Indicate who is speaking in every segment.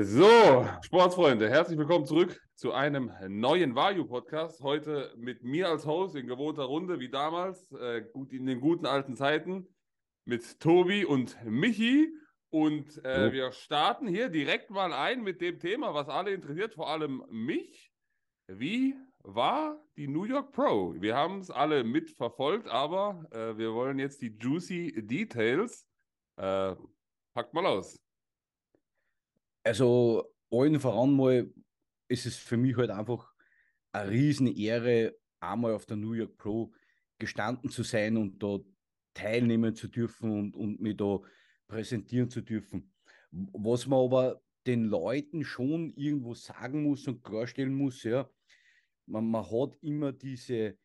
Speaker 1: So, Sportsfreunde, herzlich willkommen zurück zu einem neuen Vayu-Podcast. Heute mit mir als Host in gewohnter Runde wie damals, äh, gut in den guten alten Zeiten, mit Tobi und Michi. Und äh, oh. wir starten hier direkt mal ein mit dem Thema, was alle interessiert, vor allem mich. Wie war die New York Pro? Wir haben es alle mitverfolgt, aber äh, wir wollen jetzt die juicy Details. Äh, packt mal aus.
Speaker 2: Also allen voran mal ist es für mich halt einfach eine riesen Ehre, einmal auf der New York Pro gestanden zu sein und da teilnehmen zu dürfen und, und mich da präsentieren zu dürfen. Was man aber den Leuten schon irgendwo sagen muss und klarstellen muss, ja, man, man hat immer diese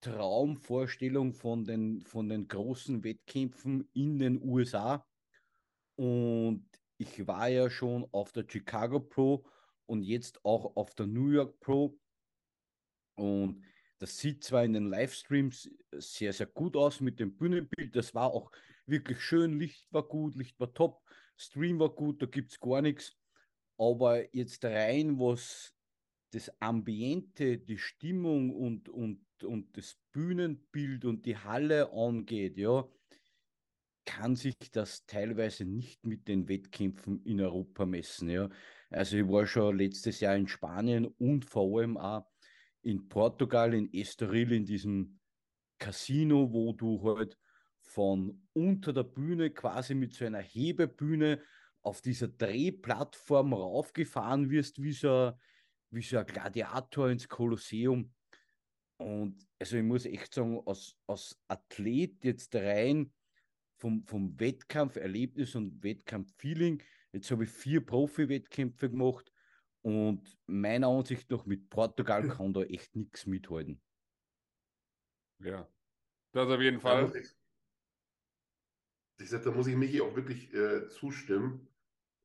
Speaker 2: Traumvorstellung von den, von den großen Wettkämpfen in den USA. Und ich war ja schon auf der Chicago Pro und jetzt auch auf der New York Pro. Und das sieht zwar in den Livestreams sehr, sehr gut aus mit dem Bühnenbild. Das war auch wirklich schön. Licht war gut, Licht war top, Stream war gut, da gibt es gar nichts. Aber jetzt rein, was das Ambiente, die Stimmung und, und, und das Bühnenbild und die Halle angeht, ja, kann sich das teilweise nicht mit den Wettkämpfen in Europa messen. Ja. Also ich war schon letztes Jahr in Spanien und vor allem auch in Portugal, in Estoril, in diesem Casino, wo du halt von unter der Bühne quasi mit so einer Hebebühne auf dieser Drehplattform raufgefahren wirst, wie so, wie so ein Gladiator ins Kolosseum. Und also ich muss echt sagen, als, als Athlet jetzt rein vom, vom Wettkampferlebnis und Wettkampffeeling. Jetzt habe ich vier Profi-Wettkämpfe gemacht und meiner Ansicht nach mit Portugal kann da echt nichts mithalten.
Speaker 1: Ja, das auf jeden Fall.
Speaker 3: Da ich, ich sag, da muss ich Michi auch wirklich äh, zustimmen.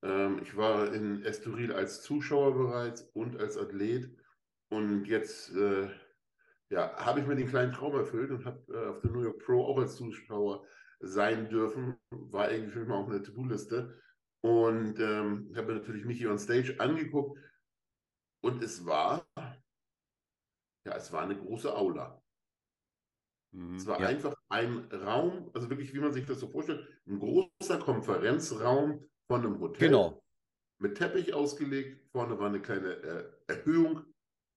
Speaker 3: Ähm, ich war in Estoril als Zuschauer bereits und als Athlet und jetzt äh, ja, habe ich mir den kleinen Traum erfüllt und habe äh, auf der New York Pro auch als Zuschauer sein dürfen. War irgendwie für mich auch eine To-Do-Liste. Und ähm, habe mir natürlich Michi on Stage angeguckt. Und es war, ja, es war eine große Aula. Mhm, es war ja. einfach ein Raum, also wirklich, wie man sich das so vorstellt, ein großer Konferenzraum von einem Hotel.
Speaker 2: Genau.
Speaker 3: Mit Teppich ausgelegt. Vorne war eine kleine äh, Erhöhung,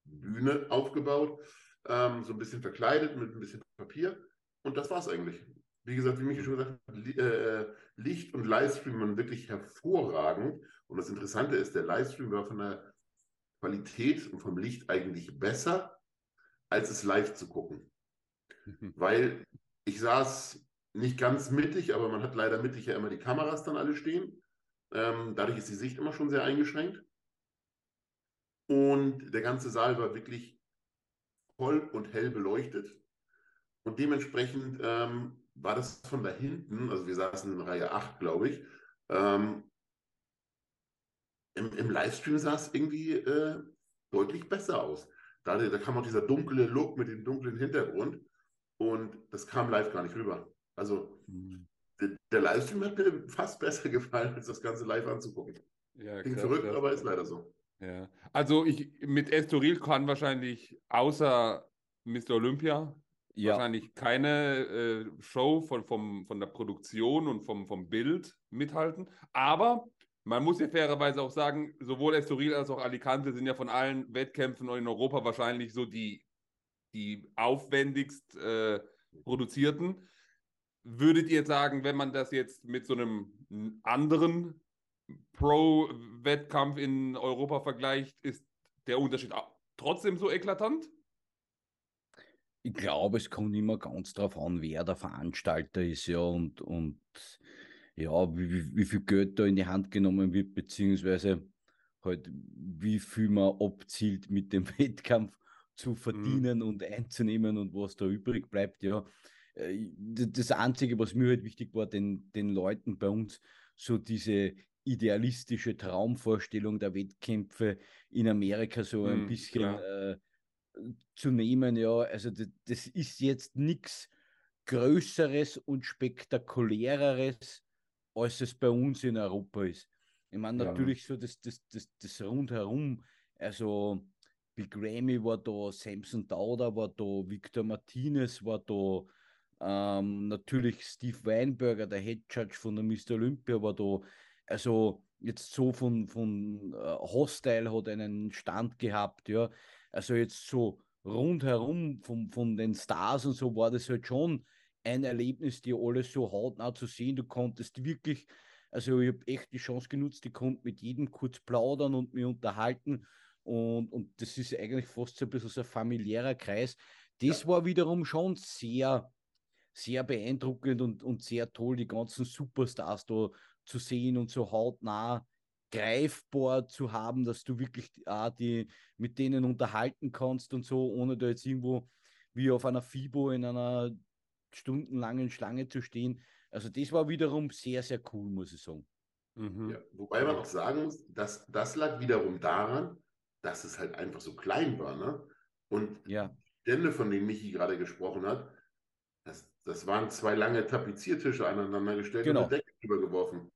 Speaker 3: Bühne aufgebaut, ähm, so ein bisschen verkleidet mit ein bisschen Papier. Und das war es eigentlich wie gesagt, wie Michael schon gesagt hat, äh, Licht und Livestream waren wirklich hervorragend. Und das Interessante ist, der Livestream war von der Qualität und vom Licht eigentlich besser, als es live zu gucken. Mhm. Weil ich saß nicht ganz mittig, aber man hat leider mittig ja immer die Kameras dann alle stehen. Ähm, dadurch ist die Sicht immer schon sehr eingeschränkt. Und der ganze Saal war wirklich voll und hell beleuchtet. Und dementsprechend ähm, war das von da hinten, also wir saßen in Reihe 8, glaube ich, ähm, im, im, Livestream sah es irgendwie äh, deutlich besser aus. Da, da kam auch dieser dunkle Look mit dem dunklen Hintergrund und das kam live gar nicht rüber. Also mhm. der, der, Livestream hat mir fast besser gefallen, als das Ganze live anzugucken. Ja, Klingt verrückt, ja. aber ist leider so.
Speaker 1: Ja. Also ich mit Estoril kann wahrscheinlich außer Mr. Olympia ja. wahrscheinlich keine äh, Show von, vom, von der Produktion und vom, vom Bild mithalten. Aber man muss ja fairerweise auch sagen, sowohl Estoril als auch Alicante sind ja von allen Wettkämpfen in Europa wahrscheinlich so die, die aufwendigst äh, produzierten. Würdet ihr sagen, wenn man das jetzt mit so einem anderen Pro-Wettkampf in Europa vergleicht, ist der Unterschied trotzdem so eklatant?
Speaker 2: Ich glaube, es kommt immer ganz darauf an, wer der Veranstalter ist, ja, und, und ja, wie, wie viel Geld da in die Hand genommen wird, beziehungsweise halt, wie viel man abzielt mit dem Wettkampf zu mhm. verdienen mhm. und einzunehmen und was da übrig bleibt, ja. Äh, das Einzige, was mir halt wichtig war, den, den Leuten bei uns so diese idealistische Traumvorstellung der Wettkämpfe in Amerika so ein mhm, bisschen zu nehmen. Ja, also das, das ist jetzt nichts Größeres und Spektakuläreres, als es bei uns in Europa ist. Ich meine,
Speaker 1: Ja.
Speaker 2: natürlich so das, das, das, das Rundherum, also Big Ramy war da, Samson Dauder war da, Victor Martinez war da, ähm, natürlich Steve Weinberger, der Head Judge von der Mr. Olympia war da. Also jetzt so von, von äh, Hostile hat einen Stand gehabt, ja. Also jetzt so rundherum von, von den Stars und so war das halt schon ein Erlebnis, die alles so hautnah zu sehen. Du konntest wirklich, also ich habe echt die Chance genutzt, ich konnte mit jedem kurz plaudern und mich unterhalten. Und, und das ist eigentlich fast so ein bisschen so ein familiärer Kreis. Das
Speaker 3: Ja.
Speaker 2: war wiederum schon sehr, sehr beeindruckend und, und sehr toll, die ganzen Superstars da zu sehen und so hautnah greifbar zu haben, dass du wirklich auch die mit denen unterhalten kannst und so, ohne da jetzt irgendwo wie auf einer FIBO in einer stundenlangen Schlange zu stehen. Also das war wiederum sehr, sehr cool, muss ich sagen.
Speaker 1: Mhm.
Speaker 3: Ja, wobei man auch sagen muss, dass das lag wiederum daran, dass es halt einfach so klein war. Ne? Und
Speaker 2: Ja,
Speaker 3: die Stände, von denen Michi gerade gesprochen hat, das, das waren zwei lange Tapeziertische aneinander gestellt
Speaker 2: Genau.
Speaker 3: und eine Decke übergeworfen.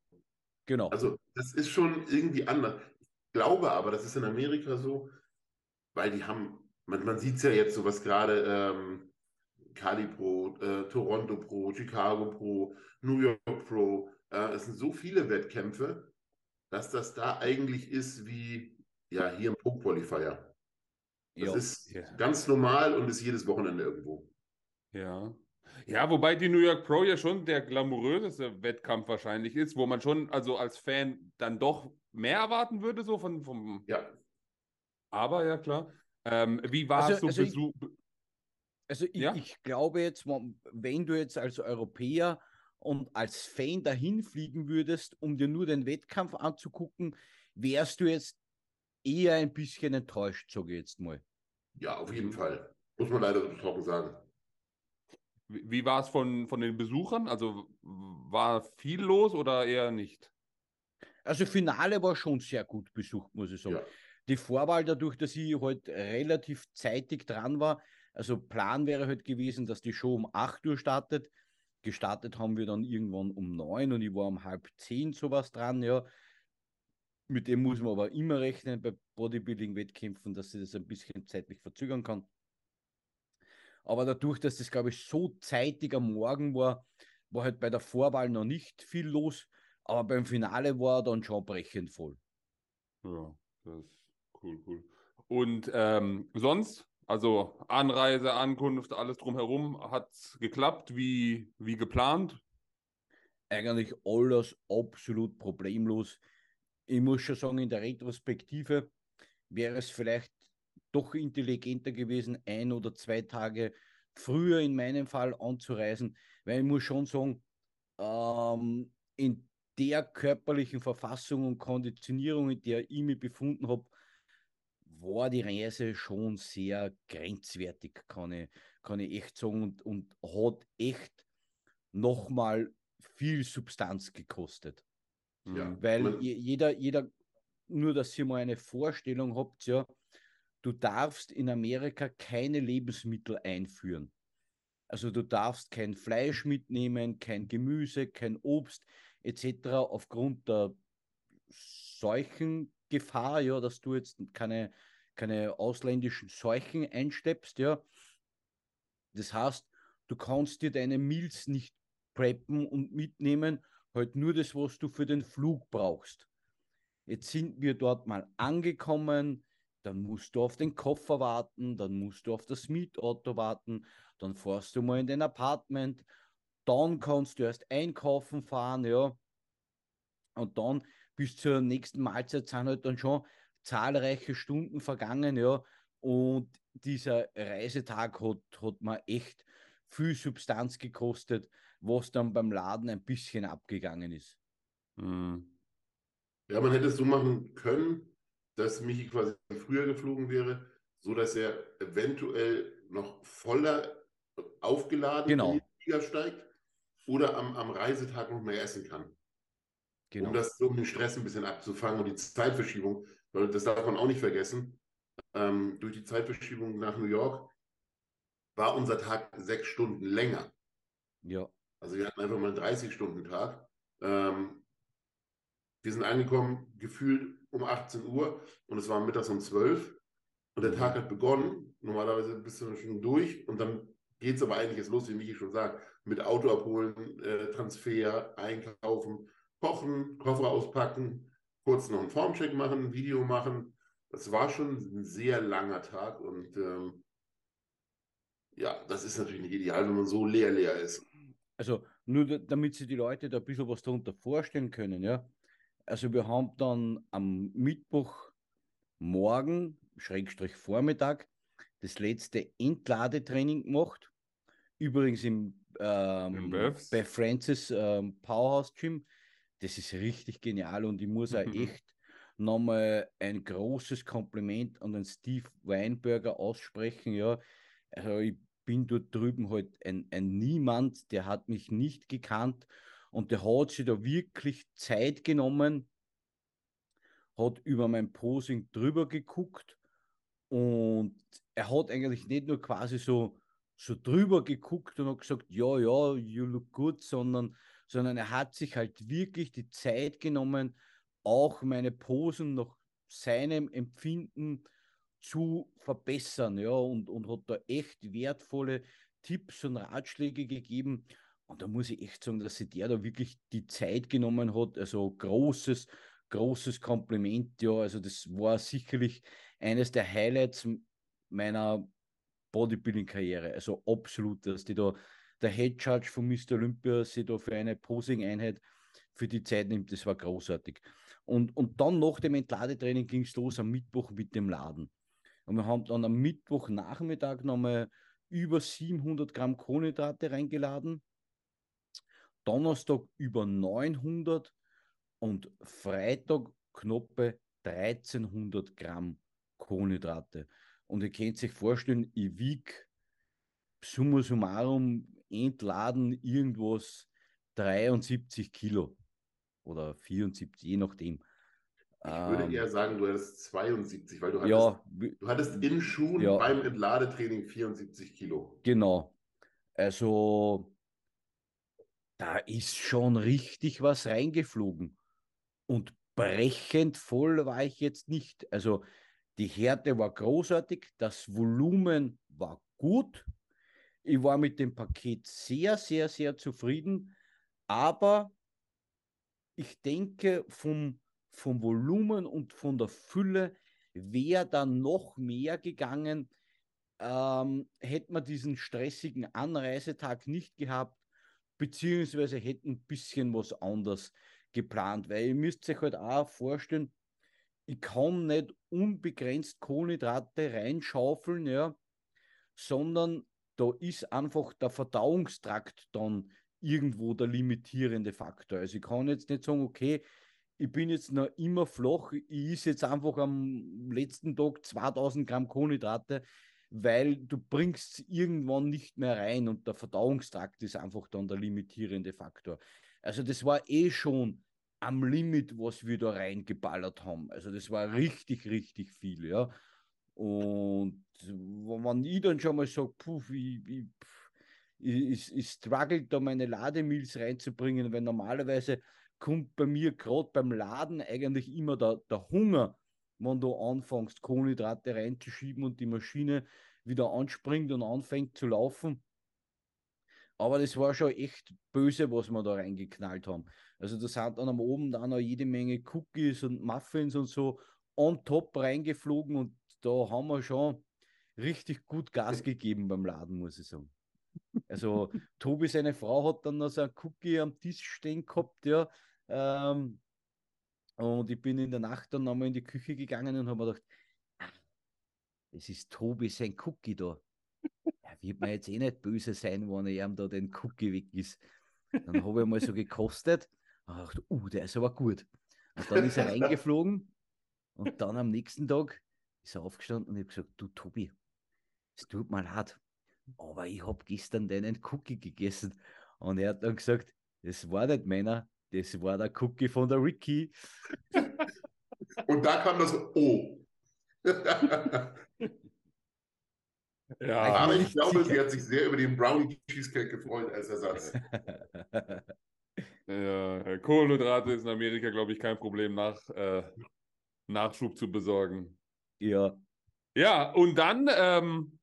Speaker 2: Genau.
Speaker 3: Also das ist schon irgendwie anders. Ich glaube aber, das ist in Amerika so, weil die haben, man, man sieht es ja jetzt so, was gerade ähm, Cali Pro, äh, Toronto Pro, Chicago Pro, New York Pro, äh, es sind so viele Wettkämpfe, dass das da eigentlich ist wie ja hier im Pro Qualifier. Das
Speaker 2: ja.
Speaker 3: ist
Speaker 1: Ja.
Speaker 3: ganz normal und ist jedes Wochenende irgendwo.
Speaker 1: Ja. Ja, wobei die New York Pro ja schon der glamouröseste Wettkampf wahrscheinlich ist, wo man schon also als Fan dann doch mehr erwarten würde, so von, vom.
Speaker 3: Ja,
Speaker 1: Aber ja, klar. Ähm, wie war
Speaker 2: Also-
Speaker 1: es so
Speaker 2: also ich-
Speaker 1: Besuch?
Speaker 2: Also ich,
Speaker 1: Ja?
Speaker 2: ich glaube jetzt, wenn wenn du jetzt als Europäer und als Fan dahin fliegen würdest, um dir nur den Wettkampf anzugucken, wärst du jetzt eher ein bisschen enttäuscht, sage ich jetzt mal.
Speaker 3: ja, auf jeden Fall. Muss man leider so trocken sagen.
Speaker 1: Wie, wie war es von, von den Besuchern? Also war viel los oder eher nicht?
Speaker 2: Also Finale war schon sehr gut besucht, muss ich sagen.
Speaker 3: Ja.
Speaker 2: Die Vorwahl dadurch, dass ich halt relativ zeitig dran war, also Plan wäre halt gewesen, dass die Show um 8 Uhr startet. Gestartet haben wir dann irgendwann um 9 und ich war um halb 10 sowas dran, ja. Mit dem muss man aber immer rechnen bei Bodybuilding-Wettkämpfen, dass sie das ein bisschen zeitlich verzögern kann. Aber dadurch, dass das, glaube ich, so zeitig am Morgen war, war halt bei der Vorwahl noch nicht viel los. Aber beim Finale war er dann schon brechend voll.
Speaker 1: Ja, das ist cool, cool. Und ähm, sonst, also Anreise, Ankunft, alles drumherum, hat geklappt, wie, wie geplant?
Speaker 2: Eigentlich alles absolut problemlos. Ich muss schon sagen, in der Retrospektive wäre es vielleicht doch intelligenter gewesen, ein oder zwei Tage früher in meinem Fall anzureisen, weil ich muss schon sagen, ähm, in der körperlichen Verfassung und Konditionierung, in der ich mich befunden habe, war die Reise schon sehr grenzwertig, kann ich, kann ich echt sagen, und, und hat echt nochmal viel Substanz gekostet.
Speaker 3: Ja.
Speaker 2: Weil jeder, jeder, nur dass ihr mal eine Vorstellung habt, ja, du darfst in Amerika keine Lebensmittel einführen. Also du darfst kein Fleisch mitnehmen, kein Gemüse, kein Obst etc. aufgrund der Seuchengefahr, ja, dass du jetzt keine, keine ausländischen Seuchen einschleppst, ja. Das heißt, du kannst dir deine Meals nicht preppen und mitnehmen, halt nur das, was du für den Flug brauchst. Jetzt sind wir dort mal angekommen, dann musst du auf den Koffer warten, dann musst du auf das Mietauto warten, dann fährst du mal in dein Apartment, dann kannst du erst einkaufen fahren, ja. Und dann bis zur nächsten Mahlzeit sind halt dann schon zahlreiche Stunden vergangen, ja. Und dieser Reisetag hat, hat mir echt viel Substanz gekostet, was dann beim Laden ein bisschen abgegangen ist.
Speaker 1: Mhm.
Speaker 3: Ja, man hätte es so machen können, dass Michi quasi früher geflogen wäre, so dass er eventuell noch voller aufgeladen
Speaker 2: Genau.
Speaker 3: in den Flieger steigt oder am, am Reisetag noch mehr essen kann.
Speaker 2: Genau.
Speaker 3: Um das, um den Stress ein bisschen abzufangen und die Zeitverschiebung, weil das darf man auch nicht vergessen. Ähm, durch die Zeitverschiebung nach New York war unser Tag sechs Stunden länger.
Speaker 2: ja.
Speaker 3: Also wir hatten einfach mal einen 30-Stunden-Tag. Ähm, Wir sind angekommen, gefühlt um 18 Uhr und es war mittags um 12 und der Tag hat begonnen. Normalerweise bist du schon durch und dann geht es aber eigentlich jetzt los, wie Michi schon sagt, mit Auto abholen, äh, Transfer, einkaufen, kochen, Koffer auspacken, kurz noch einen Formcheck machen, ein Video machen. Das war schon ein sehr langer Tag und ähm, ja, das ist natürlich nicht ideal, wenn man so leer leer ist.
Speaker 2: Also nur damit sich die Leute da ein bisschen was darunter vorstellen können, ja. Also wir haben dann am Mittwoch morgen, Schrägstrich Vormittag, das letzte Entladetraining gemacht. Übrigens im, ähm, bei Francis ähm, Powerhouse Gym. Das ist richtig genial und ich muss auch echt nochmal ein großes Kompliment an den Steve Weinberger aussprechen. Ja, also ich bin dort drüben halt ein, ein Niemand, der hat mich nicht gekannt und der hat sich da wirklich Zeit genommen, hat über mein Posing drüber geguckt und er hat eigentlich nicht nur quasi so, so drüber geguckt und hat gesagt, ja, ja, you look good, sondern, sondern er hat sich halt wirklich die Zeit genommen, auch meine Posen nach seinem Empfinden zu verbessern, ja, und, und hat da echt wertvolle Tipps und Ratschläge gegeben. Und da muss ich echt sagen, dass sich der da wirklich die Zeit genommen hat. Also großes, großes Kompliment, ja. Also das war sicherlich eines der Highlights meiner Bodybuilding-Karriere. Also absolut, dass die da der Head Judge von Mr. Olympia sich da für eine Posing-Einheit für die Zeit nimmt, das war großartig. Und, und dann nach dem Entladetraining ging es los am Mittwoch mit dem Laden. Und wir haben dann am Mittwochnachmittag nochmal über 700 Gramm Kohlenhydrate reingeladen. Donnerstag über 900 und Freitag knappe 1300 Gramm Kohlenhydrate. Und ihr könnt sich vorstellen, ich wiege summa summarum entladen irgendwas 73 Kilo oder 74, je nachdem.
Speaker 3: Ich würde ähm, eher sagen, du hattest 72, weil du hattest, ja, du hattest in Schuhen ja, beim Entladetraining 74 Kilo.
Speaker 2: Genau. Also da ist schon richtig was reingeflogen. Und brechend voll war ich jetzt nicht. Also die Härte war großartig, das Volumen war gut. Ich war mit dem Paket sehr, sehr, sehr zufrieden. Aber ich denke, vom vom Volumen und von der Fülle wäre da noch mehr gegangen, ähm, hätte man diesen stressigen Anreisetag nicht gehabt, beziehungsweise hätten ein bisschen was anders geplant, weil ihr müsst euch halt auch vorstellen, ich kann nicht unbegrenzt Kohlenhydrate reinschaufeln, ja, sondern da ist einfach der Verdauungstrakt dann irgendwo der limitierende Faktor. Also ich kann jetzt nicht sagen, okay, ich bin jetzt noch immer flach. Ich esse jetzt einfach am letzten Tag 2000 Gramm Kohlenhydrate, weil du bringst irgendwann nicht mehr rein und der Verdauungstrakt ist einfach dann der limitierende Faktor. Also das war eh schon am Limit, was wir da reingeballert haben. Also das war richtig, richtig viel, ja. Und wenn ich dann schon mal sage, puh, ich, ich, ich, ich struggle da meine Lademills reinzubringen, weil normalerweise kommt bei mir gerade beim Laden eigentlich immer der, der Hunger, wenn du anfängst, Kohlenhydrate reinzuschieben und die Maschine wieder anspringt und anfängt zu laufen. Aber das war schon echt böse, was wir da reingeknallt haben. Also da sind dann am Oben dann noch jede Menge Cookies und Muffins und so on top reingeflogen und da haben wir schon richtig gut Gas gegeben beim Laden, muss ich sagen. Also Tobi, seine Frau, hat dann noch so ein Cookie am Tisch stehen gehabt, ja. Ähm, und ich bin in der Nacht dann nochmal in die Küche gegangen und habe mir gedacht, ah, das ist Tobi sein Cookie da. Er wird mir jetzt eh nicht böse sein, wenn er ihm da den Cookie weg ist. Dann habe ich mal so gekostet und dachte, uh, der ist aber gut. Und dann ist er reingeflogen und dann am nächsten Tag ist er aufgestanden und ich habe gesagt, du Tobi, es tut mir leid, aber ich habe gestern deinen Cookie gegessen. Und er hat dann gesagt, das war nicht meiner, das war der Cookie von der Ricky.
Speaker 3: Und da kam das O. ja, aber ich glaube, sicher. sie hat sich sehr über den Brownie Cheesecake gefreut als Ersatz.
Speaker 1: Ja, Kohlenhydrate ist in Amerika, glaube ich, kein Problem, nach, äh, Nachschub zu besorgen.
Speaker 2: Ja.
Speaker 1: Ja, und dann ähm,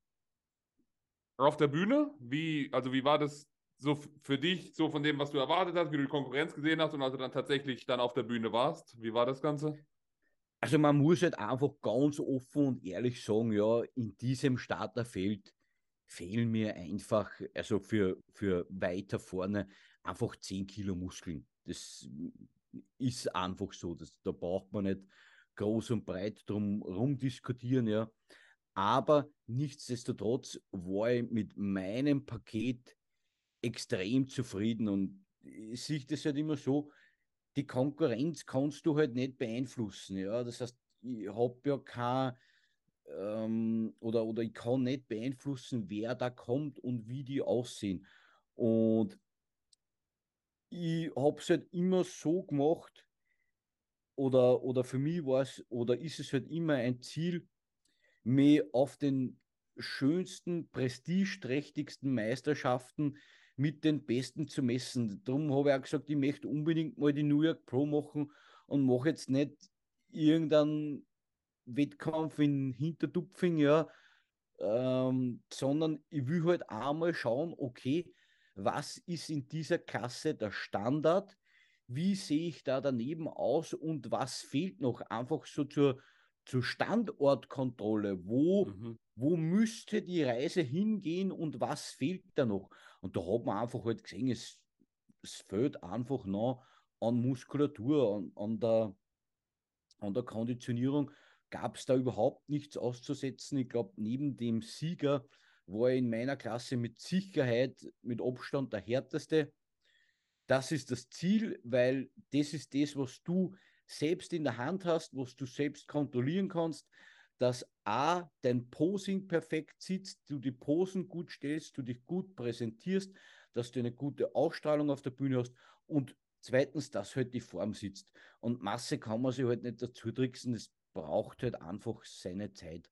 Speaker 1: auf der Bühne, wie, also wie war das so für dich, so von dem, was du erwartet hast, wie du die Konkurrenz gesehen hast und als du dann tatsächlich dann auf der Bühne warst? Wie war das Ganze?
Speaker 2: Also man muss halt einfach ganz offen und ehrlich sagen, ja, in diesem Starterfeld fehlen mir einfach, also für, für weiter vorne, einfach 10 Kilo Muskeln. Das ist einfach so. Das, da braucht man nicht groß und breit drum rumdiskutieren, ja. Aber nichtsdestotrotz war ich mit meinem Paket extrem zufrieden und ich sehe das halt immer so, die Konkurrenz kannst du halt nicht beeinflussen. Ja? Das heißt, ich habe ja kein ähm, oder, oder ich kann nicht beeinflussen, wer da kommt und wie die aussehen. Und ich habe es halt immer so gemacht, oder, oder für mich war es, oder ist es halt immer ein Ziel, mich auf den schönsten, prestigeträchtigsten Meisterschaften mit den Besten zu messen. Darum habe ich auch gesagt, ich möchte unbedingt mal die New York Pro machen und mache jetzt nicht irgendeinen Wettkampf in Hintertupfing, ja, ähm, sondern ich will halt einmal schauen, okay, was ist in dieser Klasse der Standard, wie sehe ich da daneben aus und was fehlt noch? Einfach so zur, zur Standortkontrolle, wo, mhm. wo müsste die Reise hingehen und was fehlt da noch? Und da hat man einfach halt gesehen, es, es fehlt einfach noch an Muskulatur, an, an, der, an der Konditionierung gab es da überhaupt nichts auszusetzen. Ich glaube, neben dem Sieger war er in meiner Klasse mit Sicherheit, mit Abstand der härteste. Das ist das Ziel, weil das ist das, was du selbst in der Hand hast, was du selbst kontrollieren kannst, dass A, dein Posing perfekt sitzt, du die Posen gut stellst, du dich gut präsentierst, dass du eine gute Ausstrahlung auf der Bühne hast und zweitens, dass halt die Form sitzt. Und Masse kann man sich halt nicht dazu tricksen, es braucht halt einfach seine Zeit.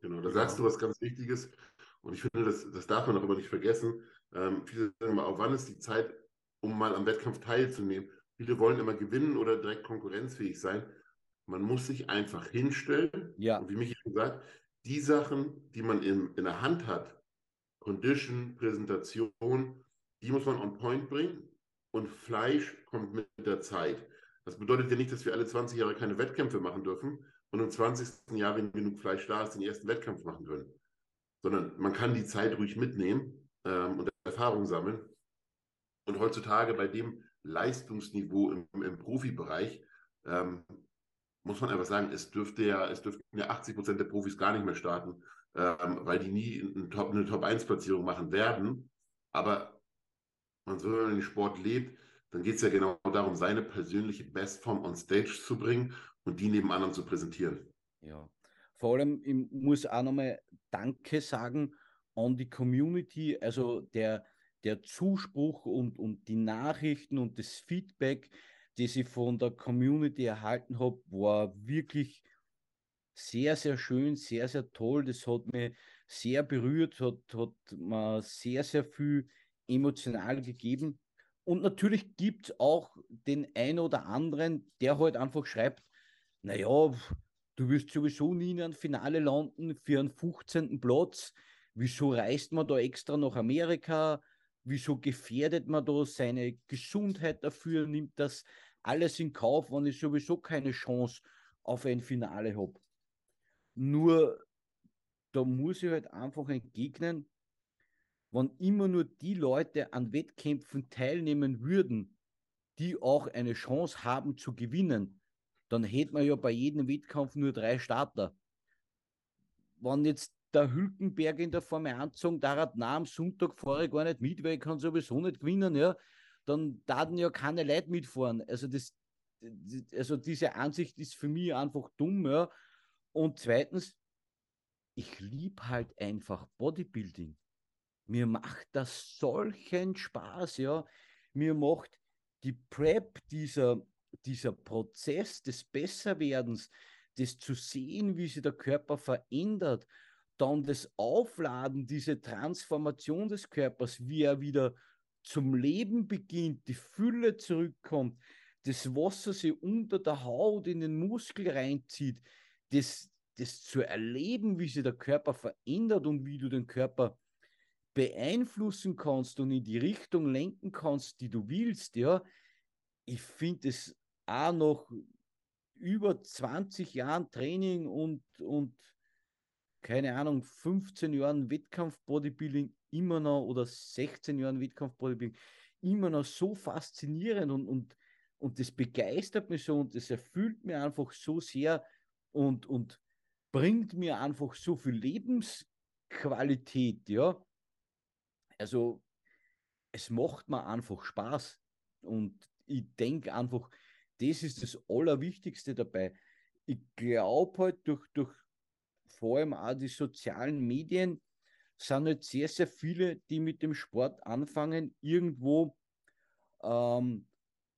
Speaker 3: Genau, da sagst du was ganz Wichtiges und ich finde, das, das darf man auch immer nicht vergessen. Ähm, viele sagen immer, auch wann ist die Zeit, um mal am Wettkampf teilzunehmen? Viele wollen immer gewinnen oder direkt konkurrenzfähig sein. Man muss sich einfach hinstellen.
Speaker 2: Ja.
Speaker 3: Und wie Michi gesagt, die Sachen, die man in, in der Hand hat, Condition, Präsentation, die muss man on point bringen. Und Fleisch kommt mit der Zeit. Das bedeutet ja nicht, dass wir alle 20 Jahre keine Wettkämpfe machen dürfen und im 20. Jahr, wenn genug Fleisch da ist, den ersten Wettkampf machen können. Sondern man kann die Zeit ruhig mitnehmen ähm, und Erfahrung sammeln. Und heutzutage bei dem Leistungsniveau im, im Profibereich ähm, muss man einfach sagen, es dürfte ja, es dürften ja 80 Prozent der Profis gar nicht mehr starten, ähm, weil die nie eine Top, eine Top 1 Platzierung machen werden. Aber soll, wenn man den Sport lebt, dann geht es ja genau darum, seine persönliche Bestform on Stage zu bringen und die neben anderen zu präsentieren.
Speaker 2: Ja, vor allem, ich muss auch nochmal Danke sagen an die Community, also der, der Zuspruch und, und die Nachrichten und das Feedback, das ich von der Community erhalten habe, war wirklich sehr, sehr schön, sehr, sehr toll. Das hat mich sehr berührt, hat, hat mir sehr, sehr viel emotional gegeben. Und natürlich gibt es auch den einen oder anderen, der halt einfach schreibt, naja, du wirst sowieso nie in einem Finale landen für einen 15. Platz. Wieso reist man da extra nach Amerika? Wieso gefährdet man da seine Gesundheit dafür? Nimmt das alles in Kauf, wenn ich sowieso keine Chance auf ein Finale habe? Nur, da muss ich halt einfach entgegnen, wenn immer nur die Leute an Wettkämpfen teilnehmen würden, die auch eine Chance haben zu gewinnen, dann hätte man ja bei jedem Wettkampf nur drei Starter. Wenn jetzt der Hülkenberg in der Formel 1 sagen, da hat na am Sonntag fahre ich gar nicht mit, weil ich kann sowieso nicht gewinnen, ja, dann daten ja keine Leute mitfahren. Also das, also diese Ansicht ist für mich einfach dumm, ja. Und zweitens, ich liebe halt einfach Bodybuilding. Mir macht das solchen Spaß, ja. Mir macht die Prep, dieser, dieser Prozess des Besserwerdens, das zu sehen, wie sich der Körper verändert, dann das Aufladen, diese Transformation des Körpers, wie er wieder zum Leben beginnt, die Fülle zurückkommt, das Wasser sich unter der Haut in den Muskel reinzieht, das, das zu erleben, wie sich der Körper verändert und wie du den Körper beeinflussen kannst und in die Richtung lenken kannst, die du willst, ja, ich finde es auch noch über 20 Jahren Training und, und keine Ahnung, 15 Jahren Wettkampf-Bodybuilding immer noch oder 16 Jahren Wettkampf-Bodybuilding immer noch so faszinierend und, und, und das begeistert mich so und das erfüllt mir einfach so sehr und, und bringt mir einfach so viel Lebensqualität, ja. Also es macht mir einfach Spaß und ich denke einfach, das ist das Allerwichtigste dabei. Ich glaube halt durch, durch vor allem auch die sozialen Medien sind halt sehr, sehr viele, die mit dem Sport anfangen, irgendwo ähm,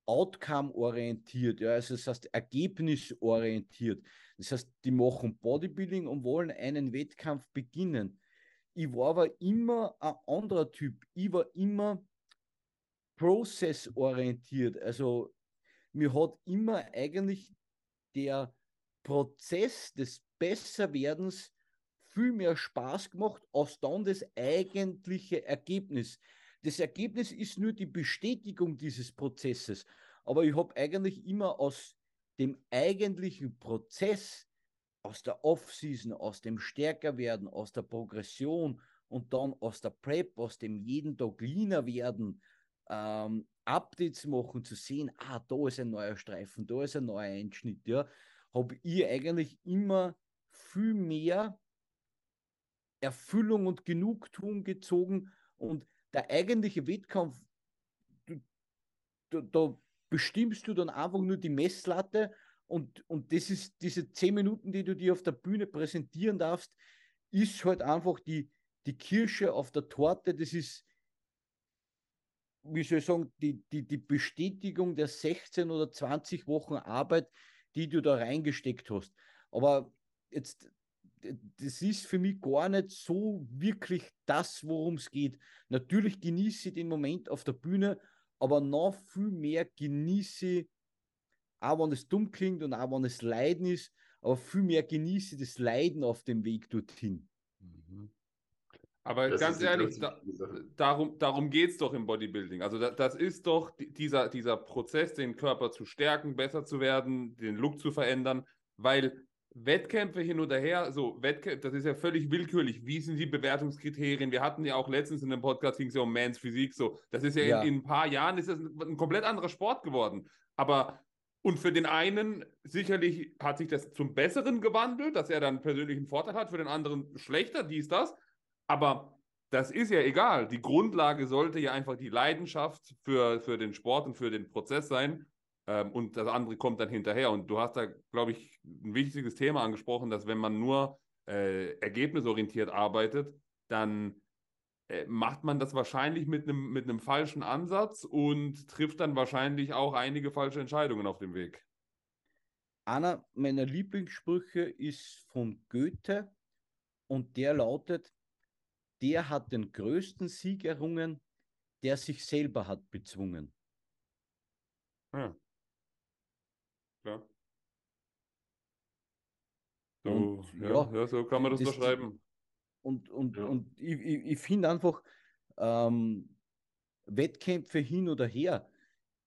Speaker 2: outcome-orientiert, ja, also das heißt ergebnisorientiert. Das heißt, die machen Bodybuilding und wollen einen Wettkampf beginnen. Ich war aber immer ein anderer Typ. Ich war immer prozessorientiert. Also mir hat immer eigentlich der Prozess des Besserwerdens viel mehr Spaß gemacht als dann das eigentliche Ergebnis. Das Ergebnis ist nur die Bestätigung dieses Prozesses. Aber ich habe eigentlich immer aus dem eigentlichen Prozess, aus der Off-Season, aus dem Stärkerwerden, aus der Progression und dann aus der Prep, aus dem jeden Tag leaner werden, ähm, Updates machen, zu sehen, ah, da ist ein neuer Streifen, da ist ein neuer Einschnitt, ja, habe ich eigentlich immer viel mehr Erfüllung und Genugtuung gezogen. Und der eigentliche Wettkampf, du, da bestimmst du dann einfach nur die Messlatte. Und, und das ist diese zehn Minuten, die du dir auf der Bühne präsentieren darfst, ist halt einfach die, die Kirsche auf der Torte, das ist wie soll ich sagen, die, die, die Bestätigung der 16 oder 20 Wochen Arbeit, die du da reingesteckt hast. Aber jetzt, das ist für mich gar nicht so wirklich das, worum es geht. Natürlich genieße ich den Moment auf der Bühne, aber noch viel mehr genieße ich, auch wenn es dumm klingt und auch wenn es Leiden ist, aber viel mehr genieße ich das Leiden auf dem Weg dorthin.
Speaker 1: Aber das ganz ehrlich, da, darum, darum geht es doch im Bodybuilding. Also da, das ist doch dieser, dieser Prozess, den Körper zu stärken, besser zu werden, den Look zu verändern, weil Wettkämpfe hin oder her, so Wettkämpfe, das ist ja völlig willkürlich. Wie sind die Bewertungskriterien? Wir hatten ja auch letztens in dem Podcast ging es ja um Mans Physik, so. Das ist ja, ja. In, in, ein paar Jahren ist das ein, ein komplett anderer Sport geworden. Aber und für den einen sicherlich hat sich das zum Besseren gewandelt, dass er dann persönlichen Vorteil hat, für den anderen schlechter, dies, das. Aber das ist ja egal. Die Grundlage sollte ja einfach die Leidenschaft für, für den Sport und für den Prozess sein. Ähm, und das andere kommt dann hinterher. Und du hast da, glaube ich, ein wichtiges Thema angesprochen, dass wenn man nur äh, ergebnisorientiert arbeitet, dann äh, macht man das wahrscheinlich mit einem mit einem falschen Ansatz und trifft dann wahrscheinlich auch einige falsche Entscheidungen auf dem Weg.
Speaker 2: Einer meiner Lieblingssprüche ist von Goethe und der lautet, der hat den größten Sieg errungen, der sich selber hat bezwungen.
Speaker 1: Ja. Ja. So, und, ja, ja, so kann man das, das schreiben.
Speaker 2: Und, und, ja. und ich, ich, ich finde einfach, ähm, Wettkämpfe hin oder her,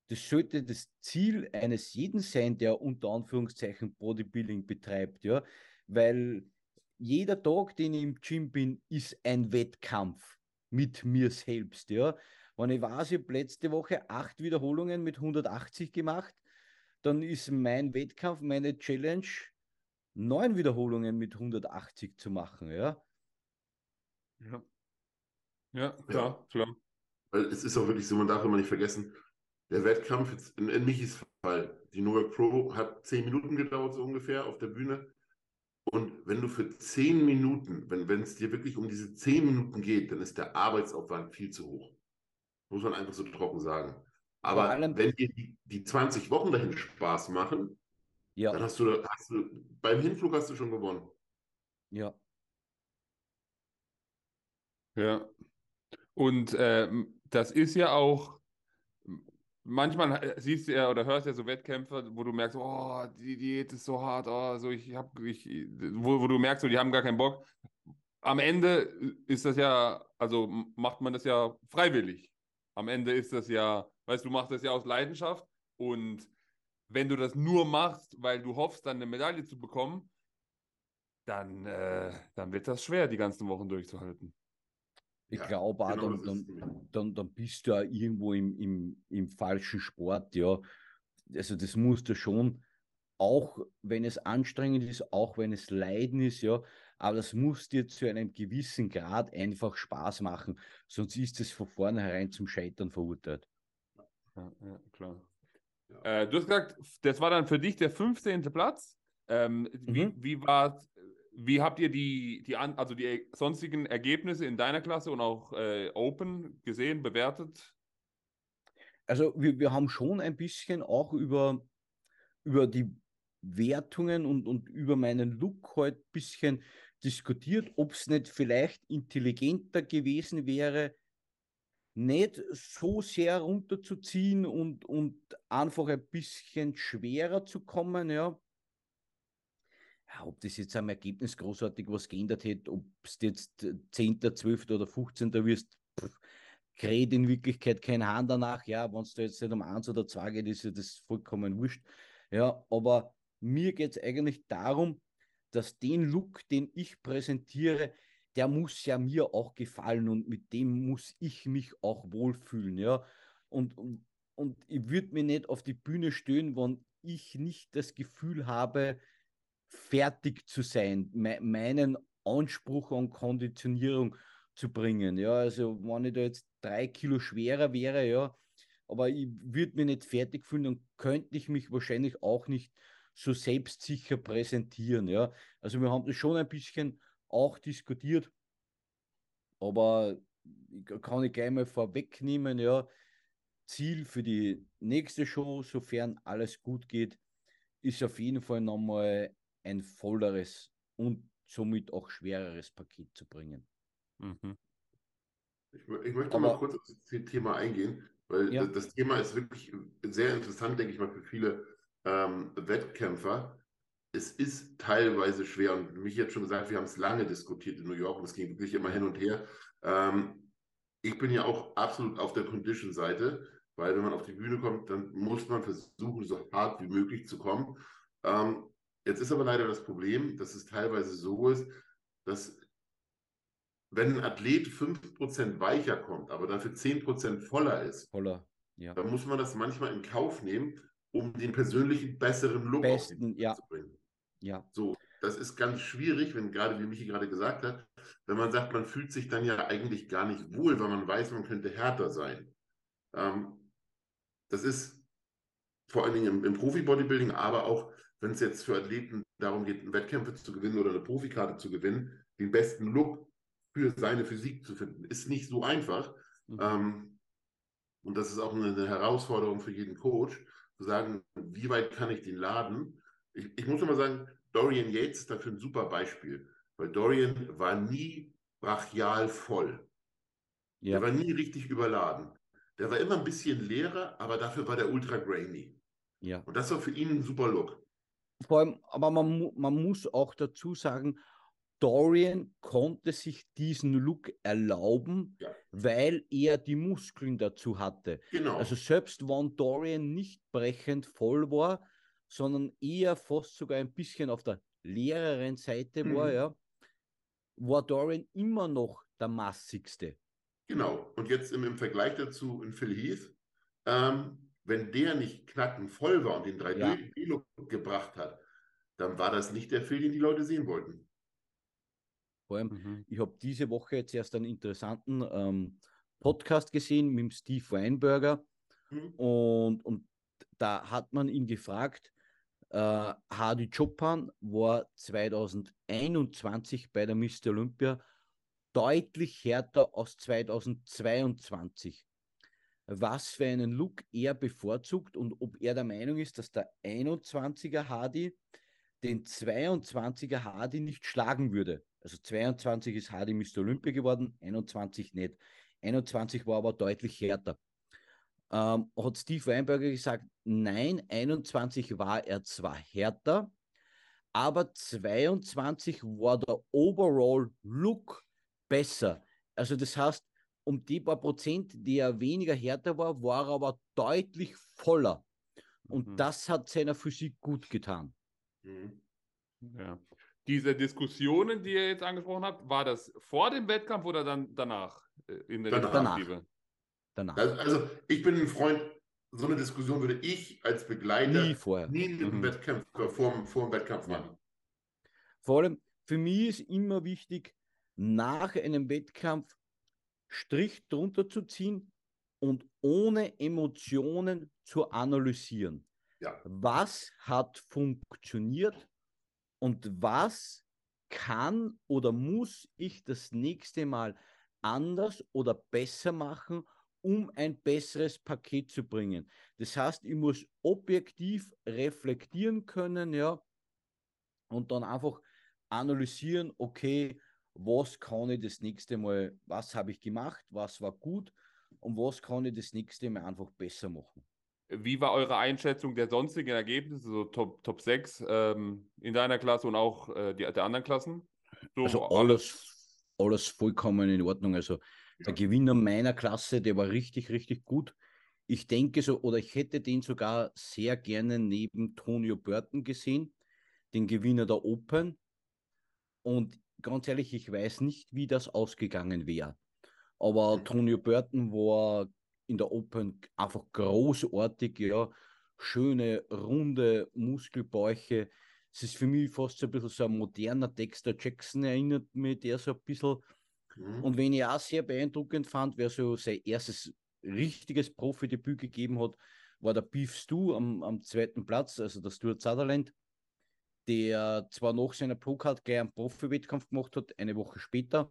Speaker 2: das sollte das Ziel eines jeden sein, der unter Anführungszeichen Bodybuilding betreibt, ja, weil jeder Tag, den ich im Gym bin, ist ein Wettkampf mit mir selbst. Ja. Wenn ich weiß, ich habe letzte Woche acht Wiederholungen mit 180 gemacht, dann ist mein Wettkampf, meine Challenge, neun Wiederholungen mit 180 zu machen. Ja,
Speaker 1: ja, ja klar, ja. klar.
Speaker 3: Weil es ist auch wirklich so, man darf immer nicht vergessen, der Wettkampf, jetzt in, in Michis Fall, die New York Pro hat zehn Minuten gedauert, so ungefähr, auf der Bühne. Und wenn du für zehn Minuten, wenn es dir wirklich um diese zehn Minuten geht, dann ist der Arbeitsaufwand viel zu hoch. Muss man einfach so trocken sagen. Aber wenn dir die, die 20 Wochen dahin Spaß machen, ja. dann hast du, hast du, beim Hinflug hast du schon gewonnen.
Speaker 2: Ja.
Speaker 1: Ja. Und äh, das ist ja auch, manchmal siehst du ja oder hörst ja so Wettkämpfe, wo du merkst, oh, die Diät ist so hart, oh, so ich hab, ich, wo, wo du merkst, so, die haben gar keinen Bock. Am Ende ist das ja, also macht man das ja freiwillig. Am Ende ist das ja, weißt du, machst das ja aus Leidenschaft und wenn du das nur machst, weil du hoffst, dann eine Medaille zu bekommen, dann, äh, dann wird das schwer, die ganzen Wochen durchzuhalten.
Speaker 2: Ich ja, glaube auch, genau, dann, dann, dann, bist du ja irgendwo im, im, im falschen Sport, ja. Also das musst du schon, auch wenn es anstrengend ist, auch wenn es Leiden ist, ja, aber das muss dir zu einem gewissen Grad einfach Spaß machen, sonst ist es von vornherein zum Scheitern verurteilt.
Speaker 1: Ja, ja klar. Ja. Äh, du hast gesagt, das war dann für dich der 15. Platz. Ähm, mhm. wie, wie war wie habt ihr die, die, also die sonstigen Ergebnisse in deiner Klasse und auch äh, Open gesehen, bewertet?
Speaker 2: Also wir, wir haben schon ein bisschen auch über, über die Wertungen und, und über meinen Look heute ein bisschen diskutiert, ob es nicht vielleicht intelligenter gewesen wäre, nicht so sehr runterzuziehen und, und einfach ein bisschen schwerer zu kommen, ja ja, ob das jetzt am Ergebnis großartig was geändert hätte, ob es jetzt 10., 12. oder 15. wirst, kräht in Wirklichkeit kein Hahn danach. Ja, wenn es da jetzt nicht um eins oder zwei geht, ist ja das vollkommen wurscht. Ja, aber mir geht es eigentlich darum, dass den Look, den ich präsentiere, der muss ja mir auch gefallen und mit dem muss ich mich auch wohlfühlen. Ja, und, und, und ich würde mir nicht auf die Bühne stehen, wenn ich nicht das Gefühl habe, fertig zu sein, me meinen Anspruch an Konditionierung zu bringen. Ja, also wenn ich da jetzt drei Kilo schwerer wäre, ja, aber ich würde mich nicht fertig fühlen, dann könnte ich mich wahrscheinlich auch nicht so selbstsicher präsentieren. Ja, also wir haben das schon ein bisschen auch diskutiert, aber kann ich gleich mal vorwegnehmen, ja, Ziel für die nächste Show, sofern alles gut geht, ist auf jeden Fall nochmal ein volleres und somit auch schwereres Paket zu bringen. Mhm.
Speaker 3: Ich, ich, möchte Aber, mal kurz auf das Thema eingehen, weil ja. das Thema ist wirklich sehr interessant, denke ich mal, für viele ähm, Wettkämpfer. Es ist teilweise schwer und mich jetzt schon gesagt, wir haben es lange diskutiert in New York und es ging wirklich immer hin und her. Ähm, ich bin ja auch absolut auf der Condition-Seite, weil wenn man auf die Bühne kommt, dann muss man versuchen, so hart wie möglich zu kommen. Ähm, Jetzt ist aber leider das Problem, dass es teilweise so ist, dass wenn ein Athlet 5% weicher kommt, aber dafür 10% voller ist,
Speaker 2: voller, ja.
Speaker 3: dann muss man das manchmal in Kauf nehmen, um den persönlichen besseren Look
Speaker 2: Besten, ja.
Speaker 3: zu bringen.
Speaker 2: Ja.
Speaker 3: So, das ist ganz schwierig, wenn gerade, wie Michi gerade gesagt hat, wenn man sagt, man fühlt sich dann ja eigentlich gar nicht wohl, weil man weiß, man könnte härter sein. Ähm, das ist vor allen Dingen im, im Profi-Bodybuilding, aber auch wenn es jetzt für Athleten darum geht, Wettkämpfe zu gewinnen oder eine Profikarte zu gewinnen, den besten Look für seine Physik zu finden, ist nicht so einfach. Mhm. Ähm, und das ist auch eine, eine, Herausforderung für jeden Coach, zu sagen, wie weit kann ich den laden? Ich, ich muss mal sagen, Dorian Yates ist dafür ein super Beispiel, weil Dorian war nie brachial voll. Ja. Der war nie richtig überladen. Der war immer ein bisschen leerer, aber dafür war der ultra grainy.
Speaker 2: Ja.
Speaker 3: Und das war für ihn ein super Look
Speaker 2: vor allem, aber man, man muss auch dazu sagen, Dorian konnte sich diesen Look erlauben, ja. weil er die Muskeln dazu hatte.
Speaker 3: Genau.
Speaker 2: Also selbst wenn Dorian nicht brechend voll war, sondern eher fast sogar ein bisschen auf der leereren Seite mhm. war, ja, war Dorian immer noch der massigste.
Speaker 3: Genau. Und jetzt im, im Vergleich dazu in Phil Heath, ähm, wenn der nicht knackenvoll war und den 3D-Look ja. gebracht hat, dann war das nicht der Film, den die Leute sehen wollten.
Speaker 2: Vor allem, mhm. ich habe diese Woche jetzt erst einen interessanten ähm, Podcast gesehen mit dem Steve Weinberger mhm. und, und da hat man ihn gefragt, äh, Hardy Chopin war 2021 bei der Mr. Olympia deutlich härter als 2022 was für einen Look er bevorzugt und ob er der Meinung ist, dass der 21er Hardy den 22er Hardy nicht schlagen würde. Also 22 ist Hardy Mr. Olympia geworden, 21 nicht. 21 war aber deutlich härter. Ähm, hat Steve Weinberger gesagt, nein, 21 war er zwar härter, aber 22 war der Overall Look besser. Also das heißt, um die paar Prozent, die er weniger härter war, war er aber deutlich voller. Und mhm. das hat seiner Physik gut getan.
Speaker 1: Mhm. Ja. Diese Diskussionen, die ihr jetzt angesprochen habt, war das vor dem Wettkampf oder dann danach
Speaker 3: äh, in der danach. danach. Also, also, ich bin ein Freund, so eine Diskussion würde ich als Begleiter
Speaker 2: nie, vorher.
Speaker 3: nie im mhm. Wettkampf, äh, vor, vor dem Wettkampf machen.
Speaker 2: Vor allem, für mich ist immer wichtig, nach einem Wettkampf Strich drunter zu ziehen und ohne Emotionen zu analysieren. Ja. Was hat funktioniert und was kann oder muss ich das nächste Mal anders oder besser machen, um ein besseres Paket zu bringen. Das heißt, ich muss objektiv reflektieren können, ja, und dann einfach analysieren, okay, was kann ich das nächste Mal, was habe ich gemacht, was war gut und was kann ich das nächste Mal einfach besser machen.
Speaker 1: Wie war eure Einschätzung der sonstigen Ergebnisse, so Top, Top 6 ähm, in deiner Klasse und auch äh, die, der anderen Klassen?
Speaker 2: So also alles, alles vollkommen in Ordnung. Also ja. der Gewinner meiner Klasse, der war richtig, richtig gut. Ich denke so, oder ich hätte den sogar sehr gerne neben Tonio Burton gesehen, den Gewinner der Open. Und ganz ehrlich, ich weiß nicht, wie das ausgegangen wäre. Aber. Tonio Burton war in der Open einfach großartig, ja. Schöne, runde Muskelbäuche. Es ist für mich fast so ein bisschen so ein moderner Dexter Jackson, erinnert mich der so ein bisschen. Mhm. Und wenn ich auch sehr beeindruckend fand, wer so sein erstes richtiges Profidebüt gegeben hat, war der Beef Stew am, am zweiten Platz, also der Stuart Sutherland der zwar nach seiner Pro-Card gleich einen Profi-Wettkampf gemacht hat, eine Woche später.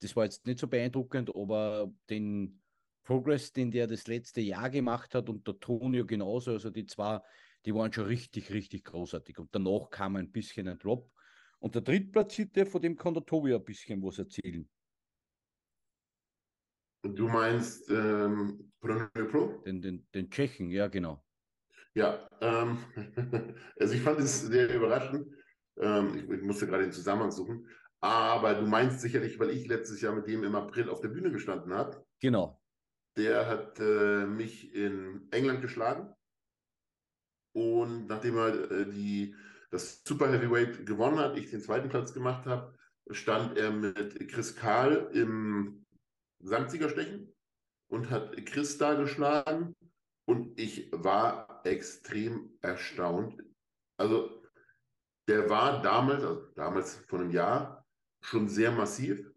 Speaker 2: Das war jetzt nicht so beeindruckend, aber den Progress, den der das letzte Jahr gemacht hat und der Tonio genauso, also die zwei, die waren schon richtig, richtig großartig. Und danach kam ein bisschen ein Drop. Und der Drittplatzierte, von dem kann der Tobi ein bisschen was erzählen.
Speaker 3: Du meinst ähm, Pro?
Speaker 2: Den, den, den Tschechen, ja, genau.
Speaker 3: Ja, ähm, also ich fand es sehr überraschend. Ähm, ich, ich, musste gerade den Zusammenhang suchen. Aber du meinst sicherlich, weil ich letztes Jahr mit dem im April auf der Bühne gestanden habe.
Speaker 2: Genau.
Speaker 3: Der hat äh, mich in England geschlagen. Und nachdem er äh, die, das Super Heavyweight gewonnen hat, ich den zweiten Platz gemacht habe, stand er mit Chris Kahl im Gesamtsiegerstechen und hat Chris da geschlagen. Und ich war extrem erstaunt. Also, der war damals, also damals vor einem Jahr, schon sehr massiv.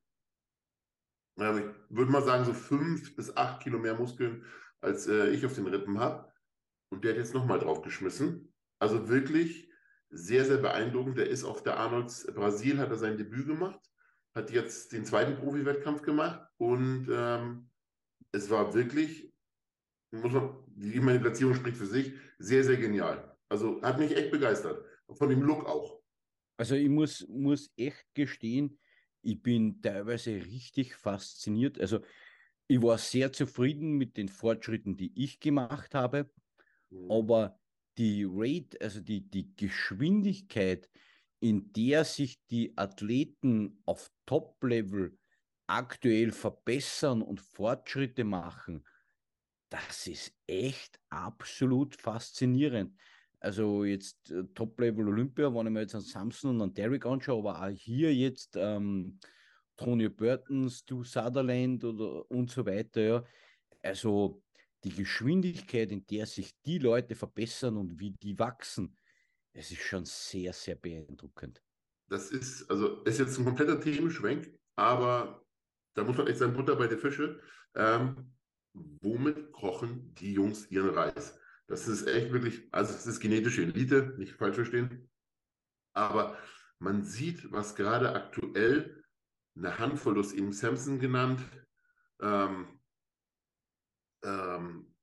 Speaker 3: Ich würde mal sagen, so fünf bis acht Kilo mehr Muskeln, als äh, ich auf den Rippen habe. Und der hat jetzt nochmal drauf geschmissen. Also wirklich sehr, sehr beeindruckend. Der ist auf der Arnolds Brasil, hat er sein Debüt gemacht, hat jetzt den zweiten Profi-Wettkampf gemacht und ähm, es war wirklich muss man, die Platzierung spricht für sich, sehr, sehr genial. Also hat mich echt begeistert. Von dem Look auch.
Speaker 2: Also ich muss, muss echt gestehen, ich bin teilweise richtig fasziniert. Also ich war sehr zufrieden mit den Fortschritten, die ich gemacht habe. Mhm. Aber die Rate, also die, die Geschwindigkeit, in der sich die Athleten auf Top-Level aktuell verbessern und Fortschritte machen, das ist echt absolut faszinierend. Also jetzt äh, Top-Level Olympia, wenn ich mir jetzt an Samson und an Derrick anschaue, aber auch hier jetzt ähm, Tony Burton, Stu Sutherland oder und so weiter. Ja. Also die Geschwindigkeit, in der sich die Leute verbessern und wie die wachsen, es ist schon sehr, sehr beeindruckend.
Speaker 3: Das ist, also ist jetzt ein kompletter Themenschwenk, aber da muss man echt sein Butter bei der Fische. Ähm, womit kochen die Jungs ihren Reis? Das ist echt wirklich, also es ist genetische Elite, nicht falsch verstehen. Aber man sieht, was gerade aktuell eine Handvoll, du hast eben Samson genannt. Ähm, ähm,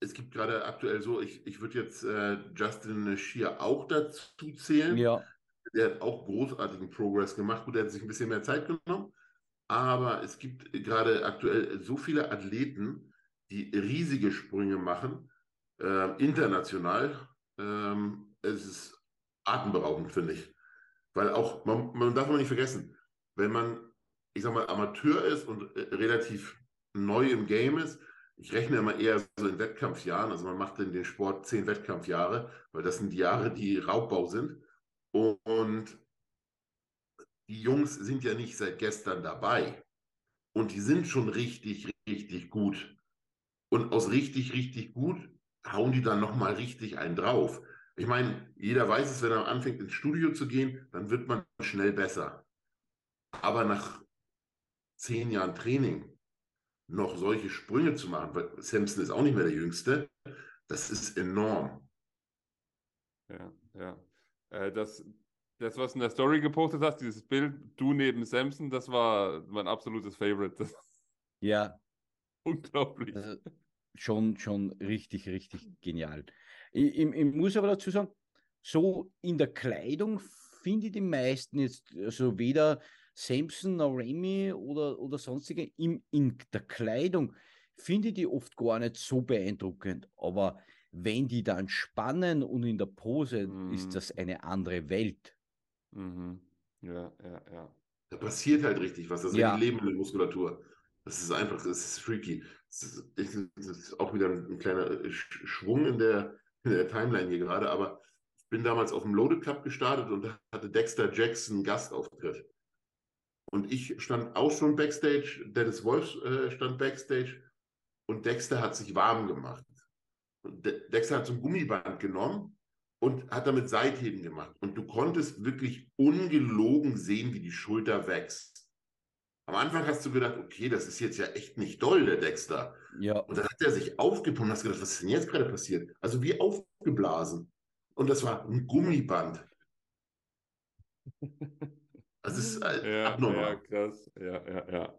Speaker 3: es gibt gerade aktuell so, ich, ich würde jetzt äh, Justin Shear auch dazu zählen.
Speaker 2: Ja.
Speaker 3: Der hat auch großartigen Progress gemacht. Gut, der hat sich ein bisschen mehr Zeit genommen. aber es gibt gerade aktuell so viele Athleten, die riesige Sprünge machen, äh, international. Ähm, es ist atemberaubend, finde ich. Weil auch, man, man darf man nicht vergessen, wenn man, ich sag mal, Amateur ist und äh, relativ neu im Game ist, ich rechne immer eher so in Wettkampfjahren, also man macht in den Sport zehn Wettkampfjahre, weil das sind die Jahre, die Raubbau sind. Und die Jungs sind ja nicht seit gestern dabei. Und die sind schon richtig, richtig gut. Und aus richtig, richtig gut hauen die dann nochmal richtig einen drauf. Ich meine, jeder weiß es, wenn er anfängt ins Studio zu gehen, dann wird man schnell besser. Aber nach zehn Jahren Training noch solche Sprünge zu machen, weil Samson ist auch nicht mehr der Jüngste, das ist enorm.
Speaker 1: Ja, ja. Äh, das, das, was du in der Story gepostet hast, dieses Bild, du neben Samson, das war mein absolutes Favorite.
Speaker 2: Ja.
Speaker 1: Unglaublich.
Speaker 2: Also schon, schon richtig, richtig genial. Ich, ich, ich, muss aber dazu sagen, so in der Kleidung finde ich die meisten jetzt, also weder Samson noch Remy oder, oder sonstige, in, in der Kleidung finde ich die oft gar nicht so beeindruckend. Aber wenn die dann spannen und in der Pose, mhm. ist das eine andere Welt.
Speaker 1: Mhm. Ja, ja, ja.
Speaker 3: Da passiert halt richtig was. Das ist ja. Leben in der Muskulatur. Das ist einfach, das ist freaky. Das ist, das ist auch wieder ein, ein, kleiner Schwung in der, in der Timeline hier gerade, aber ich bin damals auf dem Loaded Cup gestartet und hatte Dexter Jackson einen Gastauftritt. Und ich stand auch schon Backstage, Dennis Wolf äh, stand Backstage und Dexter hat sich warm gemacht. Und De Dexter hat so ein Gummiband genommen und hat damit Seitheben gemacht. Und du konntest wirklich ungelogen sehen, wie die Schulter wächst. Am Anfang hast du gedacht, okay, das ist jetzt ja echt nicht doll, der Dexter.
Speaker 2: Ja.
Speaker 3: Und dann hat er sich aufgepumpt und hast gedacht, was ist denn jetzt gerade passiert? Also wie aufgeblasen. Und das war ein Gummiband. Das ist äh,
Speaker 1: ja,
Speaker 3: abnormal.
Speaker 1: Ja, krass. Ja, ja, ja.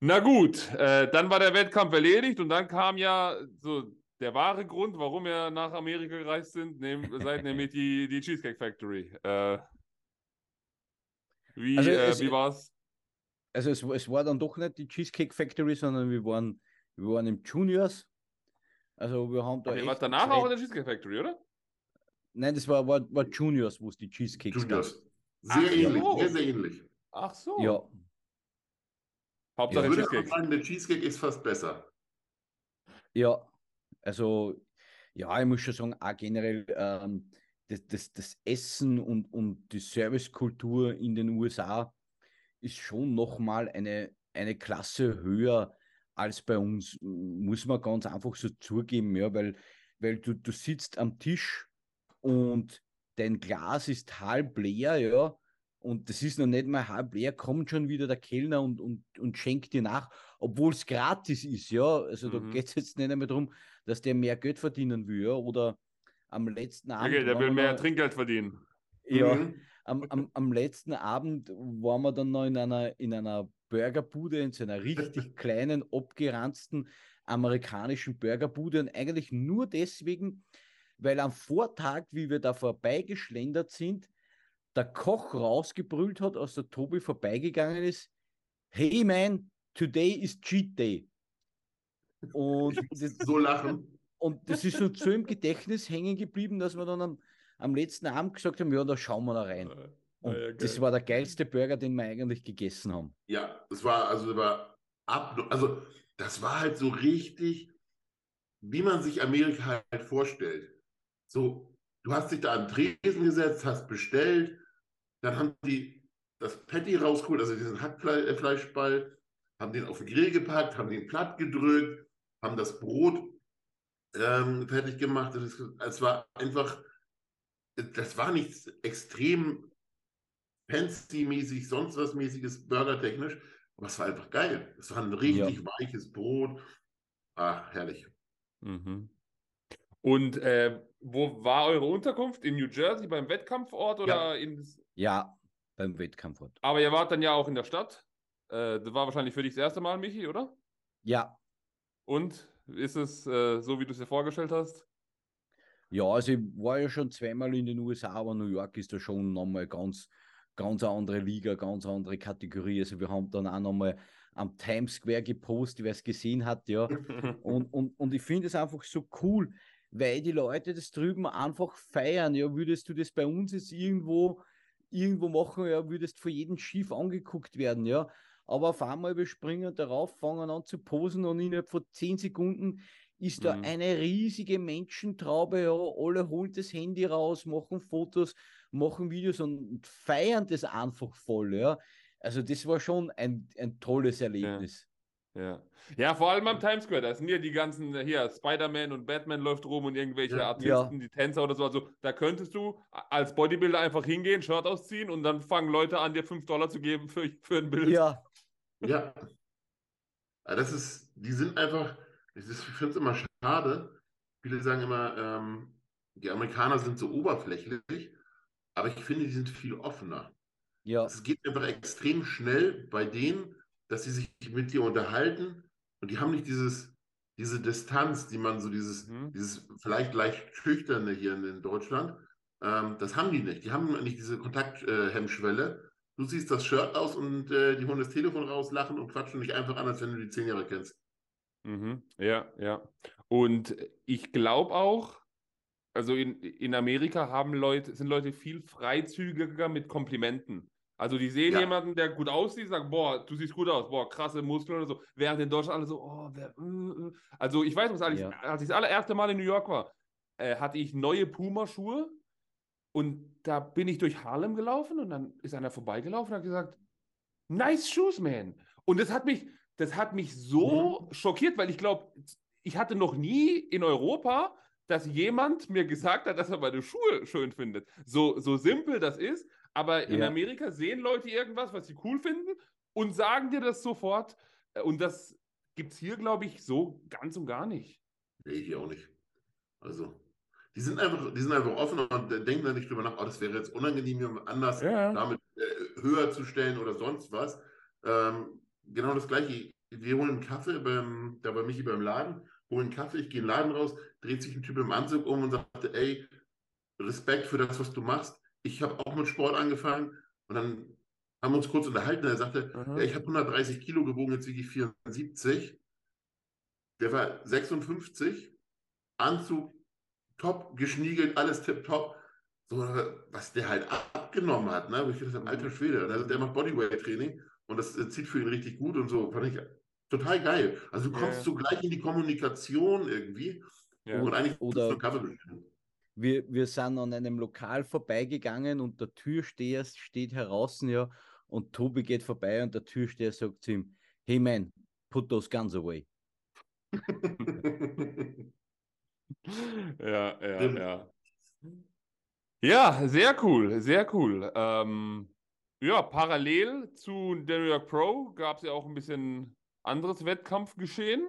Speaker 1: Na gut, äh, dann war der Wettkampf erledigt und dann kam ja so der wahre Grund, warum wir nach Amerika gereist sind, nehm, seid nämlich die, die Cheesecake Factory. Äh, wie also äh, wie war's?
Speaker 2: Also es, es war dann doch nicht die Cheesecake Factory, sondern wir waren, wir waren im Juniors. Also wir haben da.
Speaker 1: Aber ihr wart danach Zeit... auch in der Cheesecake Factory, oder?
Speaker 2: Nein, das war, war, war Juniors, wo es die Cheesecakes
Speaker 3: Juniors. gab. Sehr Ach, ähnlich, so. sehr, sehr ähnlich.
Speaker 1: Ach so.
Speaker 2: Ja.
Speaker 1: Hauptsache
Speaker 3: ich würde Cheesecake. Sagen, der Cheesecake ist fast besser.
Speaker 2: Ja, also ja, ich muss schon sagen, auch generell ähm, das, das, das Essen und, und die Servicekultur in den USA ist schon nochmal eine, eine Klasse höher als bei uns, muss man ganz einfach so zugeben, ja, weil, weil du, du sitzt am Tisch und dein Glas ist halb leer, ja, und das ist noch nicht mal halb leer, kommt schon wieder der Kellner und, und, und schenkt dir nach, obwohl es gratis ist, ja. Also mhm. da geht es jetzt nicht einmal darum, dass der mehr Geld verdienen will, ja? oder am letzten Abend.
Speaker 1: Okay, der will mehr Trinkgeld verdienen.
Speaker 2: Ja, am, am, am letzten Abend waren wir dann noch in einer, in einer Burgerbude, in so einer richtig kleinen, abgeranzten amerikanischen Burgerbude und eigentlich nur deswegen, weil am Vortag, wie wir da vorbeigeschlendert sind, der Koch rausgebrüllt hat, als der Tobi vorbeigegangen ist, hey man, today is cheat day. Und
Speaker 3: das, so lachen.
Speaker 2: Und das ist uns so im Gedächtnis hängen geblieben, dass wir dann am, am letzten Abend gesagt haben, ja, da schauen wir da rein. Und ja, das war der geilste Burger, den wir eigentlich gegessen haben.
Speaker 3: Ja, das war, also, das war ab, also das war halt so richtig, wie man sich Amerika halt vorstellt. So, du hast dich da an Tresen gesetzt, hast bestellt, dann haben die das Patty rausgeholt, also diesen Hackfleischball, haben den auf den Grill gepackt, haben den platt gedrückt, haben das Brot ähm, fertig gemacht. Es war einfach, das war nichts extrem fancy-mäßig, sonst was mäßiges, burgertechnisch, aber es war einfach geil. Es war ein richtig ja. weiches Brot. Ach, herrlich.
Speaker 1: Mhm. Und äh, wo war eure Unterkunft? In New Jersey beim Wettkampfort oder
Speaker 2: ja.
Speaker 1: in.
Speaker 2: Ja, beim Wettkampfort.
Speaker 1: Aber ihr wart dann ja auch in der Stadt. Äh, das war wahrscheinlich für dich das erste Mal, Michi, oder?
Speaker 2: Ja.
Speaker 1: Und ist es äh, so, wie du es dir vorgestellt hast?
Speaker 2: Ja, also ich war ja schon zweimal in den USA, aber New York ist da schon nochmal ganz, ganz eine andere Liga, ganz eine andere Kategorie. Also wir haben dann auch nochmal am Times Square gepostet, wer es gesehen hat, ja. und, und, und ich finde es einfach so cool, weil die Leute das drüben einfach feiern. Ja, würdest du das bei uns jetzt irgendwo, irgendwo machen, ja, würdest vor jedem Schiff angeguckt werden, ja. Aber auf einmal, wir springen darauf, fangen an zu posen und innerhalb von zehn Sekunden ist da
Speaker 1: Mhm.
Speaker 2: eine riesige Menschentraube, ja, alle holen das Handy raus, machen Fotos, machen Videos und feiern das einfach voll, ja. Also das war schon ein, ein tolles Erlebnis.
Speaker 1: Ja. ja, vor allem am Times Square, da sind ja die ganzen, hier, Spider-Man und Batman läuft rum und irgendwelche
Speaker 3: Ja.
Speaker 1: Artisten, die Tänzer oder so. Also da könntest du als Bodybuilder einfach hingehen, Shirt ausziehen und dann fangen Leute an, dir 5 Dollar zu geben für, für ein Bild.
Speaker 2: Ja,
Speaker 3: Ja. Ja, Das ist, die sind einfach, ich finde es immer schade. Viele sagen immer, ähm, die Amerikaner sind so oberflächlich, aber ich finde, die sind viel offener.
Speaker 2: ja,
Speaker 3: Es geht einfach extrem schnell bei denen, dass sie sich mit dir unterhalten und die haben nicht dieses, diese Distanz, die man so dieses,
Speaker 1: Mhm.
Speaker 3: dieses vielleicht leicht schüchterne hier in, in Deutschland, ähm, das haben die nicht. Die haben nicht diese Kontakthemmschwelle. du ziehst das Shirt aus und äh, die holen das Telefon raus, lachen und quatschen dich einfach an, als wenn du die zehn Jahre kennst.
Speaker 1: Mhm. Ja, ja. Und ich glaube auch, also in, in Amerika haben Leute, sind Leute viel freizügiger mit Komplimenten. Also die sehen
Speaker 3: Ja.
Speaker 1: jemanden, der gut aussieht, sagen, boah, du siehst gut aus, boah, krasse Muskeln oder so. Während in Deutschland alle so, oh, wer, äh, äh. Also ich weiß, was als,
Speaker 2: Ja.
Speaker 1: ich, als ich das allererste Mal in New York war, äh, hatte ich neue Puma-Schuhe und da bin ich durch Harlem gelaufen und dann ist einer vorbeigelaufen und hat gesagt, nice shoes, man. Und das hat mich, das hat mich so schockiert, weil ich glaube, ich hatte noch nie in Europa, dass jemand mir gesagt hat, dass er meine Schuhe schön findet. So, so simpel das ist, aber in
Speaker 2: Ja.
Speaker 1: Amerika sehen Leute irgendwas, was sie cool finden und sagen dir das sofort. Und das gibt es hier, glaube ich, so ganz und gar nicht.
Speaker 3: Nee, hier auch nicht. Also, die sind einfach, die sind einfach offen und äh, denken da nicht drüber nach, oh, das wäre jetzt unangenehm, jemand anders
Speaker 1: Ja.
Speaker 3: damit äh, höher zu stellen oder sonst was. Ähm, genau das Gleiche. Wir holen einen Kaffee beim, da bei Michi beim Laden, holen einen Kaffee, ich gehe in den Laden raus, dreht sich ein Typ im Anzug um und sagt, ey, Respekt für das, was du machst. Ich habe auch mit Sport angefangen und dann haben wir uns kurz unterhalten. Er sagte,
Speaker 1: Aha.
Speaker 3: ja, ich habe 130 Kilo gewogen, jetzt wiege ich 74. Der war 56, Anzug top, geschniegelt, alles tipptopp. So, was der halt abgenommen hat, ne? Wo ich gedacht habe, alter Schwede, also der macht Bodyweight-Training und das äh, zieht für ihn richtig gut und so. Fand ich total geil. Also du kommst
Speaker 1: Ja.
Speaker 3: so gleich in die Kommunikation irgendwie
Speaker 1: Ja.
Speaker 3: und eigentlich
Speaker 2: Oder- wir, wir sind an einem Lokal vorbeigegangen und der Türsteher steht heraus, ja, und Tobi geht vorbei und der Türsteher sagt zu ihm, hey man, put those guns away.
Speaker 1: Ja, ja, ja. Ja, sehr cool, sehr cool. Ähm, ja, parallel zu der New York Pro gab es ja auch ein bisschen anderes Wettkampfgeschehen.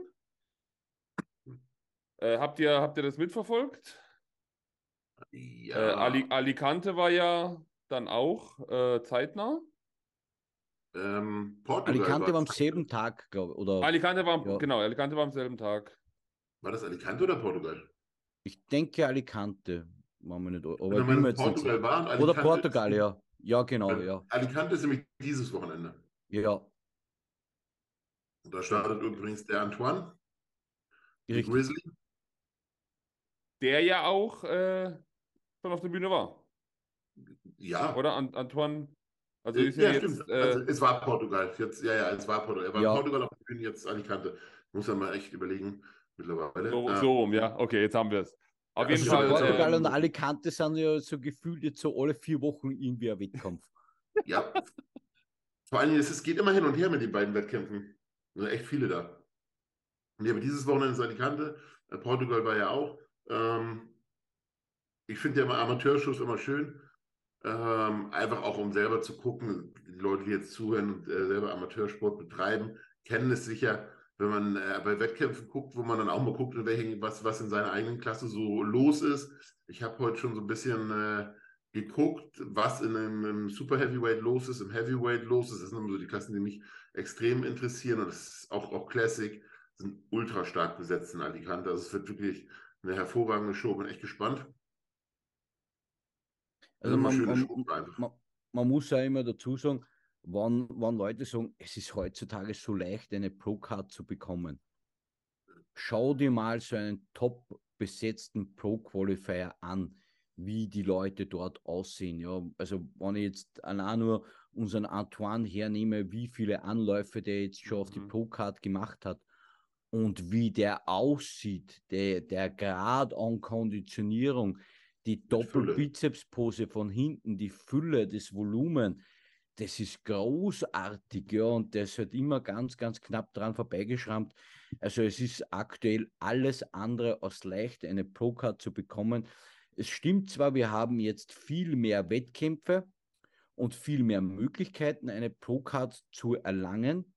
Speaker 1: Äh, habt ihr, habt ihr das mitverfolgt?
Speaker 3: ja,
Speaker 1: Äh, Ali Alicante war ja dann auch äh, zeitnah.
Speaker 3: ähm, Portugal
Speaker 2: Alicante war am
Speaker 3: war's.
Speaker 2: selben Tag, glaube ich, oder
Speaker 1: Alicante war, am-
Speaker 2: Ja.
Speaker 1: genau, Alicante war am selben Tag.
Speaker 3: War das Alicante oder Portugal?
Speaker 2: ich denke Alicante, machen wir nicht, aber ich nicht
Speaker 3: Portugal war
Speaker 2: Oder Portugal, ja. Ja, genau, ja.
Speaker 3: Alicante ist nämlich dieses Wochenende.
Speaker 2: Ja,
Speaker 3: Und da startet übrigens der Antoine, die
Speaker 2: richtig.
Speaker 3: Grizzly.
Speaker 1: Der ja auch äh, schon auf der Bühne war.
Speaker 3: Ja,
Speaker 1: Oder An Antoine? Also
Speaker 3: Äh,
Speaker 1: ist ja,
Speaker 3: ja,
Speaker 1: jetzt.
Speaker 3: stimmt.
Speaker 1: Äh,
Speaker 3: also, es war Portugal. Jetzt, ja, ja, es war Portugal. Er war
Speaker 2: Ja.
Speaker 3: in Portugal auf der Bühne, jetzt Alicante. Muss ja mal echt überlegen mittlerweile.
Speaker 1: so,
Speaker 3: Äh,
Speaker 1: so rum, ja. Okay, jetzt haben wir es. Auf
Speaker 3: Ja,
Speaker 1: jeden
Speaker 3: also
Speaker 1: Fall.
Speaker 2: Portugal
Speaker 1: ähm,
Speaker 2: und Alicante sind ja so gefühlt jetzt so alle vier Wochen irgendwie ein Wettkampf.
Speaker 3: Ja. Vor allen Dingen, es geht immer hin und her mit den beiden Wettkämpfen. Sind echt viele da. Und ja, aber dieses Wochenende ist Alicante. Äh, Portugal war ja auch. Ähm, ich finde ja immer Amateurshows immer schön. Ähm, einfach auch, um selber zu gucken. Die Leute, die jetzt zuhören und äh, selber Amateursport betreiben, kennen es sicher, wenn man äh, bei Wettkämpfen guckt, wo man dann auch mal guckt, in welchen, was, was in seiner eigenen Klasse so los ist. Ich habe heute schon so ein bisschen äh, geguckt, was in einem, im Super Heavyweight los ist, im Heavyweight los ist. Das sind immer so die Klassen, die mich extrem interessieren. Und das ist auch, auch Classic, sind ultra stark besetzt in Alicante. Also es wird wirklich eine hervorragende Show. Bin echt gespannt.
Speaker 2: Also man, man, man, man muss ja immer dazu sagen, wann, wann Leute sagen, es ist heutzutage so leicht, eine Pro-Card zu bekommen. Schau dir mal so einen top besetzten Pro-Qualifier an, wie die Leute dort aussehen. Ja, also wenn ich jetzt allein nur unseren Antoine hernehme, wie viele Anläufe der jetzt schon mhm. auf die mhm. Pro-Card gemacht hat und wie der aussieht, der, der Grad an Konditionierung, die Doppelbizepspose von hinten, die Fülle, das Volumen, das ist großartig, ja, und das hat immer ganz, ganz knapp dran vorbeigeschrammt. Also es ist aktuell alles andere als leicht, eine Pro-Card zu bekommen. Es stimmt zwar, wir haben jetzt viel mehr Wettkämpfe und viel mehr Möglichkeiten, eine Pro-Card zu erlangen,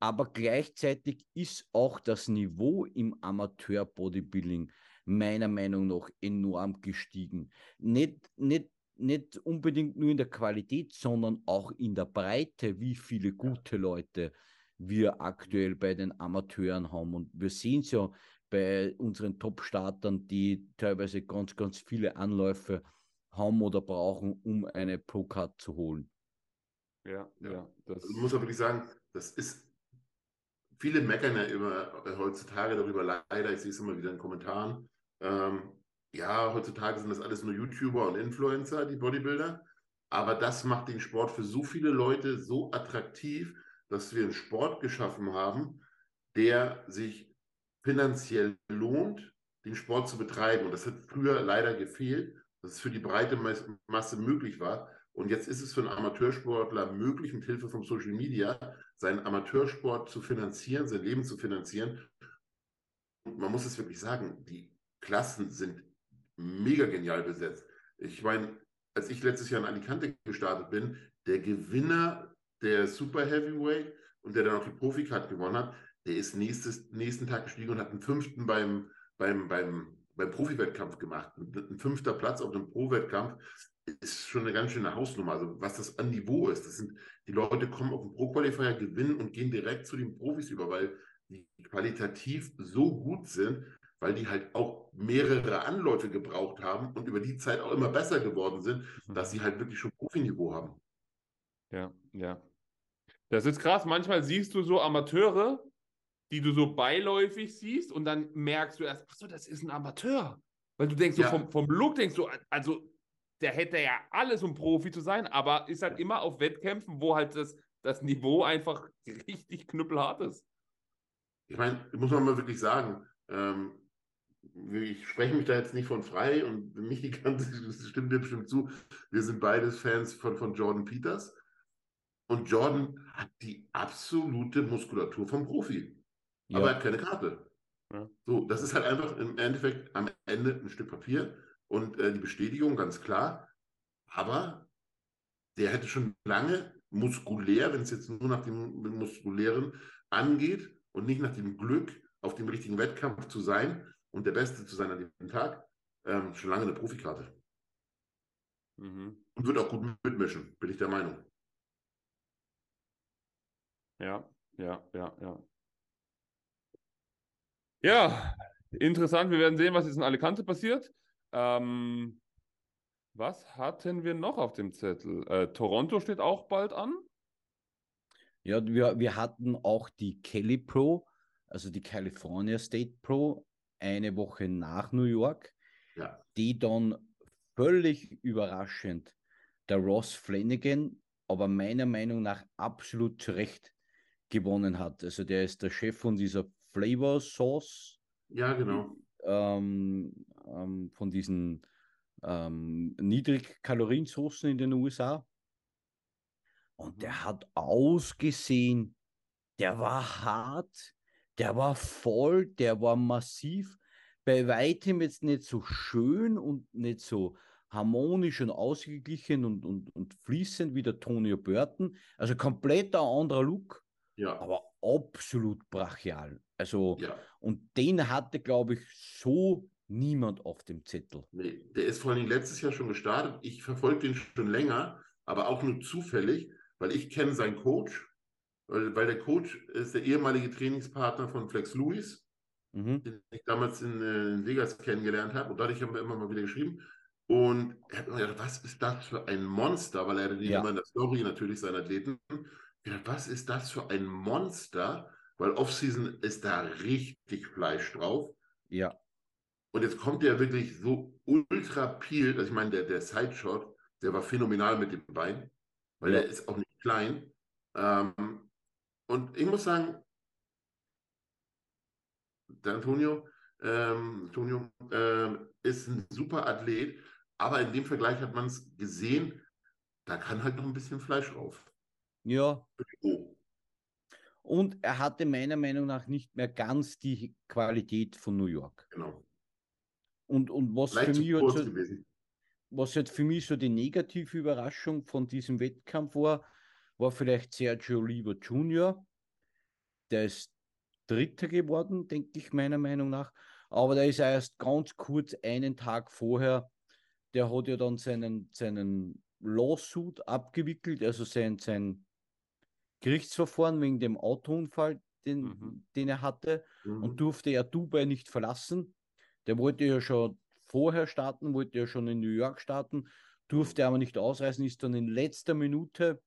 Speaker 2: aber gleichzeitig ist auch das Niveau im Amateur-Bodybuilding meiner Meinung nach enorm gestiegen. Nicht, nicht, nicht unbedingt nur in der Qualität, sondern auch in der Breite, wie viele gute Leute wir aktuell bei den Amateuren haben. Und wir sehen es ja bei unseren Top-Startern, die teilweise ganz, ganz viele Anläufe haben oder brauchen, um eine Pro-Card zu holen.
Speaker 3: Ja, ja. Das also muss man wirklich sagen, das ist viele meckern ja immer äh, heutzutage darüber, leider, ich sehe es immer wieder in Kommentaren. Ähm, ja, heutzutage sind das alles nur YouTuber und Influencer, die Bodybuilder. Aber das macht den Sport für so viele Leute so attraktiv, dass wir einen Sport geschaffen haben, der sich finanziell lohnt, den Sport zu betreiben. Und das hat früher leider gefehlt, dass es für die breite Masse möglich war. Und jetzt ist es für einen Amateursportler möglich, mit Hilfe von Social Media seinen Amateursport zu finanzieren, sein Leben zu finanzieren. Und man muss es wirklich sagen, die Klassen sind mega genial besetzt. Ich meine, als ich letztes Jahr in Alicante gestartet bin, der Gewinner der Super Heavyweight und der dann auch die Profikart gewonnen hat, der ist nächstes, nächsten Tag gestiegen und hat einen fünften beim, beim, beim, beim Profi-Wettkampf gemacht. Ein fünfter Platz auf dem Pro-Wettkampf ist schon eine ganz schöne Hausnummer. Also was das an Niveau ist, das sind, die Leute kommen auf den Pro-Qualifier, gewinnen und gehen direkt zu den Profis über, weil die qualitativ so gut sind, weil die halt auch mehrere Anläufe gebraucht haben und über die Zeit auch immer besser geworden sind, mhm. dass sie halt wirklich schon Profiniveau haben.
Speaker 1: Ja, ja. Das ist krass. Manchmal siehst du so Amateure, die du so beiläufig siehst und dann merkst du erst, ach so, das ist ein Amateur. Weil du denkst, ja. so vom, vom Look denkst du, also der hätte ja alles, um Profi zu sein, aber ist halt immer auf Wettkämpfen, wo halt das, das Niveau einfach richtig knüppelhart ist.
Speaker 3: Ich meine, muss man mal wirklich sagen, ähm, ich spreche mich da jetzt nicht von frei und mich die ganze, das stimmt mir bestimmt zu, wir sind beides Fans von, von Jordan Peters. Und Jordan hat die absolute Muskulatur vom Profi. Ja. Aber er hat keine Karte. Ja. So, das ist halt einfach im Endeffekt am Ende ein Stück Papier und äh, die Bestätigung, ganz klar. Aber der hätte schon lange muskulär, wenn es jetzt nur nach dem Muskulären angeht und nicht nach dem Glück, auf dem richtigen Wettkampf zu sein und der Beste zu sein an dem Tag, ähm, schon lange eine Profikarte. Mhm. Und wird auch gut mitmischen, bin ich der Meinung.
Speaker 1: Ja, ja, ja, ja. Ja, interessant. Wir werden sehen, was jetzt in Alicante passiert. Ähm, was hatten wir noch auf dem Zettel? Äh, Toronto steht auch bald an.
Speaker 2: Ja, wir, wir hatten auch die Kelly Pro, also die California State Pro, eine Woche nach New York, ja. die dann völlig überraschend der Ross Flanagan, aber meiner Meinung nach absolut zu Recht gewonnen hat. Also der ist der Chef von dieser Flavor Sauce.
Speaker 3: Ja, genau
Speaker 2: ähm, ähm, von diesen ähm, Niedrigkaloriensoßen in den USA. Und der mhm. hat ausgesehen, der war hart, der war voll, der war massiv, bei weitem jetzt nicht so schön und nicht so harmonisch und ausgeglichen und, und, und fließend wie der Tony Burton. Also komplett ein anderer Look, ja. aber absolut brachial. Also, ja. und den hatte, glaube ich, so niemand auf dem Zettel.
Speaker 3: Nee, der ist vor allem letztes Jahr schon gestartet. Ich verfolge den schon länger, aber auch nur zufällig, weil ich kenne seinen Coach, weil, der Coach ist der ehemalige Trainingspartner von Flex Lewis, mhm. den ich damals in, äh, in Vegas kennengelernt habe. Und dadurch haben wir immer mal wieder geschrieben. Und er hat mir gedacht, was ist das für ein Monster? Weil er hatte
Speaker 2: Ja.
Speaker 3: immer in der Story natürlich seinen Athleten. Ich dachte, was ist das für ein Monster? Weil Offseason ist da richtig Fleisch drauf.
Speaker 2: Ja,
Speaker 3: Und jetzt kommt der wirklich so ultra peeled. Also ich meine, der, der Sideshot, der war phänomenal mit dem Bein, weil
Speaker 2: Ja.
Speaker 3: der ist auch nicht klein. Ähm, und ich muss sagen, der Antonio, ähm, Antonio ähm, ist ein super Athlet, aber in dem Vergleich hat man es gesehen, da kann halt noch ein bisschen Fleisch drauf.
Speaker 2: ja.
Speaker 3: Oh,
Speaker 2: Und er hatte meiner Meinung nach nicht mehr ganz die Qualität von New York.
Speaker 3: genau.
Speaker 2: Und, und was für
Speaker 3: Vielleicht
Speaker 2: mich halt so, was halt für mich so die negative Überraschung von diesem Wettkampf war, war vielleicht Sergio Oliva Jr. Der ist Dritter geworden, denke ich, meiner Meinung nach. Aber der ist erst ganz kurz einen Tag vorher, der hat ja dann seinen, seinen Lawsuit abgewickelt, also sein, sein Gerichtsverfahren wegen dem Autounfall, den,
Speaker 1: Mhm.
Speaker 2: den er hatte
Speaker 3: Mhm.
Speaker 2: und durfte ja Dubai nicht verlassen. Der wollte ja schon vorher starten, wollte ja schon in New York starten, durfte aber nicht ausreisen, ist dann in letzter Minute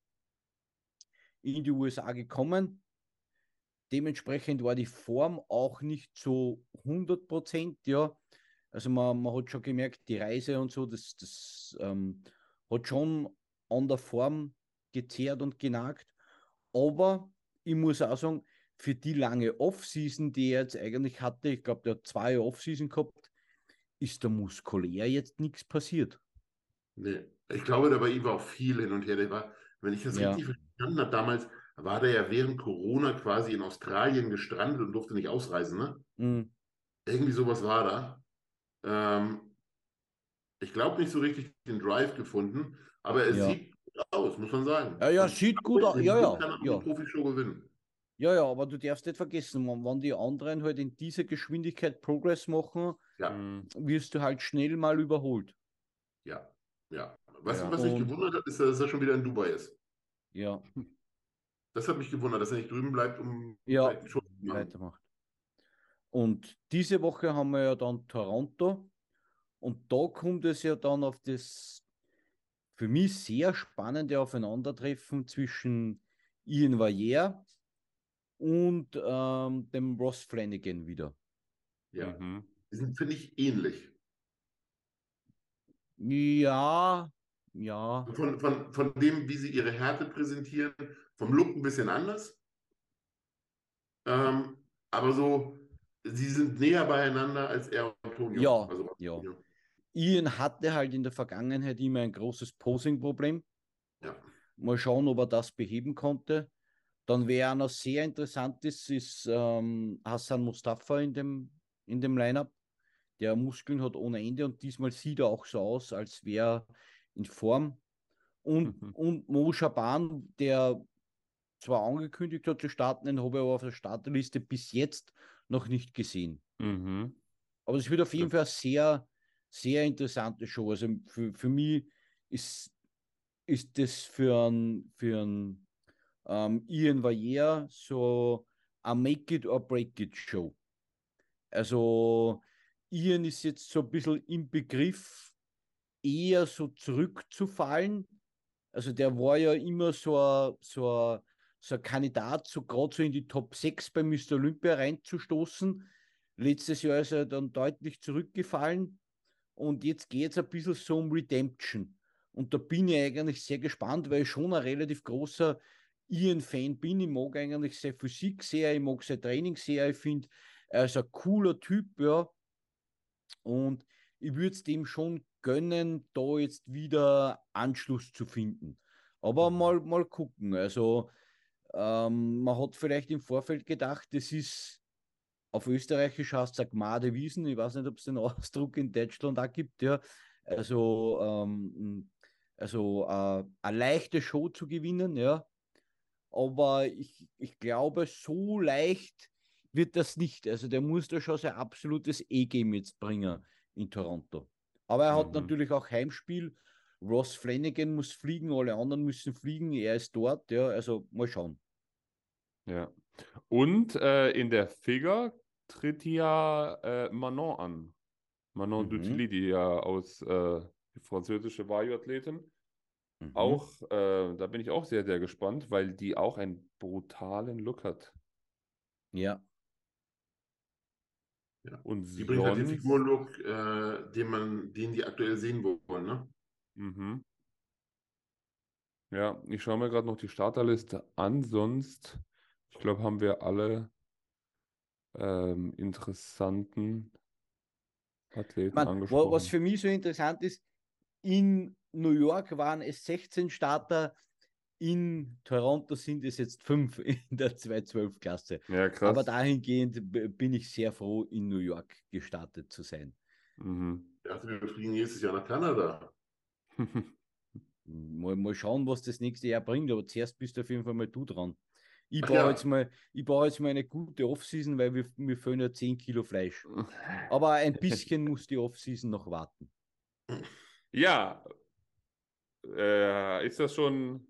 Speaker 2: in die USA gekommen. Dementsprechend war die Form auch nicht so 100 Prozent, ja. Also man, man hat schon gemerkt, die Reise und so, das, das ähm, hat schon an der Form gezehrt und genagt. Aber ich muss auch sagen, für die lange Off-Season, die er jetzt eigentlich hatte, ich glaube, der hat zwei Off-Season gehabt, ist da muskulär jetzt nichts passiert.
Speaker 3: Nee. Ich glaube, da bei ihm war auch viel hin und her. Der war, wenn ich das
Speaker 2: Ja.
Speaker 3: richtig verstanden habe, damals war der ja während Corona quasi in Australien gestrandet und durfte nicht ausreisen, ne?
Speaker 2: Mm,
Speaker 3: Irgendwie sowas war da. Ähm, ich glaube nicht so richtig den Drive gefunden, aber er
Speaker 2: Ja.
Speaker 3: sieht gut aus, muss man sagen.
Speaker 2: Ja, ja,
Speaker 3: Und
Speaker 2: sieht gut aus. Ja, ja,
Speaker 3: kann auch
Speaker 2: ja.
Speaker 3: Profishow gewinnen.
Speaker 2: Ja, ja, aber du darfst nicht vergessen, wenn, die anderen halt in dieser Geschwindigkeit Progress machen,
Speaker 3: Ja,
Speaker 1: Mhm.
Speaker 2: wirst du halt schnell mal überholt.
Speaker 3: ja, ja. Was,
Speaker 1: Ja.
Speaker 3: was mich
Speaker 2: Und-
Speaker 3: gewundert hat, ist, dass er schon wieder in Dubai ist.
Speaker 2: Ja,
Speaker 3: Das hat mich gewundert, dass er nicht drüben bleibt, um
Speaker 2: Ja, weitermacht. Und diese Woche haben wir ja dann Toronto und da kommt es ja dann auf das für mich sehr spannende Aufeinandertreffen zwischen Ian Valliere und ähm, dem Ross Flanagan wieder.
Speaker 3: Ja,
Speaker 1: Mhm.
Speaker 3: die sind, finde ich, ähnlich.
Speaker 2: Ja, ja,
Speaker 3: Von, von, von dem, wie sie ihre Härte präsentieren, vom Look ein bisschen anders. Ähm, aber so, sie sind näher beieinander als er und Antonio.
Speaker 2: Ja,
Speaker 3: Also,
Speaker 2: ja. Ian hatte halt in der Vergangenheit immer ein großes Posing-Problem.
Speaker 3: Ja.
Speaker 2: Mal schauen, ob er das beheben konnte. Dann wäre noch sehr interessant ist, ist ähm, Hassan Mustafa in dem, in dem Lineup. Der Muskeln hat ohne Ende und diesmal sieht er auch so aus, als wäre in Form. Und,
Speaker 1: Mhm.
Speaker 2: und Mo Shaban, der zwar angekündigt hat zu starten, den habe ich aber auf der Starterliste bis jetzt noch nicht gesehen.
Speaker 1: Mhm.
Speaker 2: Aber es wird auf jeden Fall eine sehr, sehr interessante Show. Also für, für mich ist, ist das für ein, für ein ähm, Ian Valliere so a Make it or break it Show. Also Ian ist jetzt so ein bisschen im Begriff, eher so zurückzufallen. Also der war ja immer so ein, so so Kandidat, so gerade so in die Top 6 bei Mr. Olympia reinzustoßen. Letztes Jahr ist er dann deutlich zurückgefallen und jetzt geht es ein bisschen so um Redemption. Und da bin ich eigentlich sehr gespannt, weil ich schon ein relativ großer Ian-Fan bin. Ich mag eigentlich seine Physik sehr, ich mag sein Training sehr. Ich finde, er ist ein cooler Typ, ja. Und ich würde es dem schon gönnen, da jetzt wieder Anschluss zu finden. Aber
Speaker 1: Mhm.
Speaker 2: mal, mal gucken. Also, ähm, man hat vielleicht im Vorfeld gedacht, das ist auf Österreichisch heißt es Gmade Wiesen. Ich weiß nicht, ob es den Ausdruck in Deutschland auch gibt, ja. Also, ähm, also äh, eine leichte Show zu gewinnen, ja. Aber ich, ich glaube, so leicht wird das nicht. Also der muss da schon sein absolutes E-Game jetzt bringen in Toronto. Aber er hat
Speaker 1: Mhm.
Speaker 2: natürlich auch Heimspiel. Ross Flanagan muss fliegen, alle anderen müssen fliegen. Er ist dort, ja. Also mal schauen.
Speaker 1: Ja. Und äh, in der Figure tritt ja äh, Manon an. Manon
Speaker 2: Mhm.
Speaker 1: Dutili, die ja aus, äh, französische Vario-Athletin.
Speaker 2: Mhm.
Speaker 1: Auch, äh, da bin ich auch sehr, sehr gespannt, weil die auch einen brutalen Look hat.
Speaker 2: Ja.
Speaker 3: Ja.
Speaker 1: Und
Speaker 3: Die bringt halt den
Speaker 1: sonst-
Speaker 3: Figurlook, äh, den man, den die aktuell sehen wollen, ne?
Speaker 1: Mhm. Ja, ich schaue mir gerade noch die Starterliste an, sonst, ich glaube, haben wir alle ähm, interessanten Athleten
Speaker 2: Man,
Speaker 1: angesprochen.
Speaker 2: was für mich so interessant ist, in New York waren es 16 Starter, in Toronto sind es jetzt fünf in der 212-Klasse.
Speaker 1: Ja, krass.
Speaker 2: Aber dahingehend bin ich sehr froh, in New York gestartet zu sein.
Speaker 1: Mhm.
Speaker 3: Ich dachte, wir fliegen nächstes Jahr nach Kanada.
Speaker 2: Mal, mal schauen, was das nächste Jahr bringt, aber zuerst bist auf jeden Fall mal du dran. Ich baue,
Speaker 3: ja.
Speaker 2: jetzt mal, ich baue jetzt mal eine gute Off-Season, weil wir, mir fehlen ja 10 Kilo Fleisch. Aber ein bisschen muss die Off-Season noch warten.
Speaker 1: Ja, äh, ist das schon,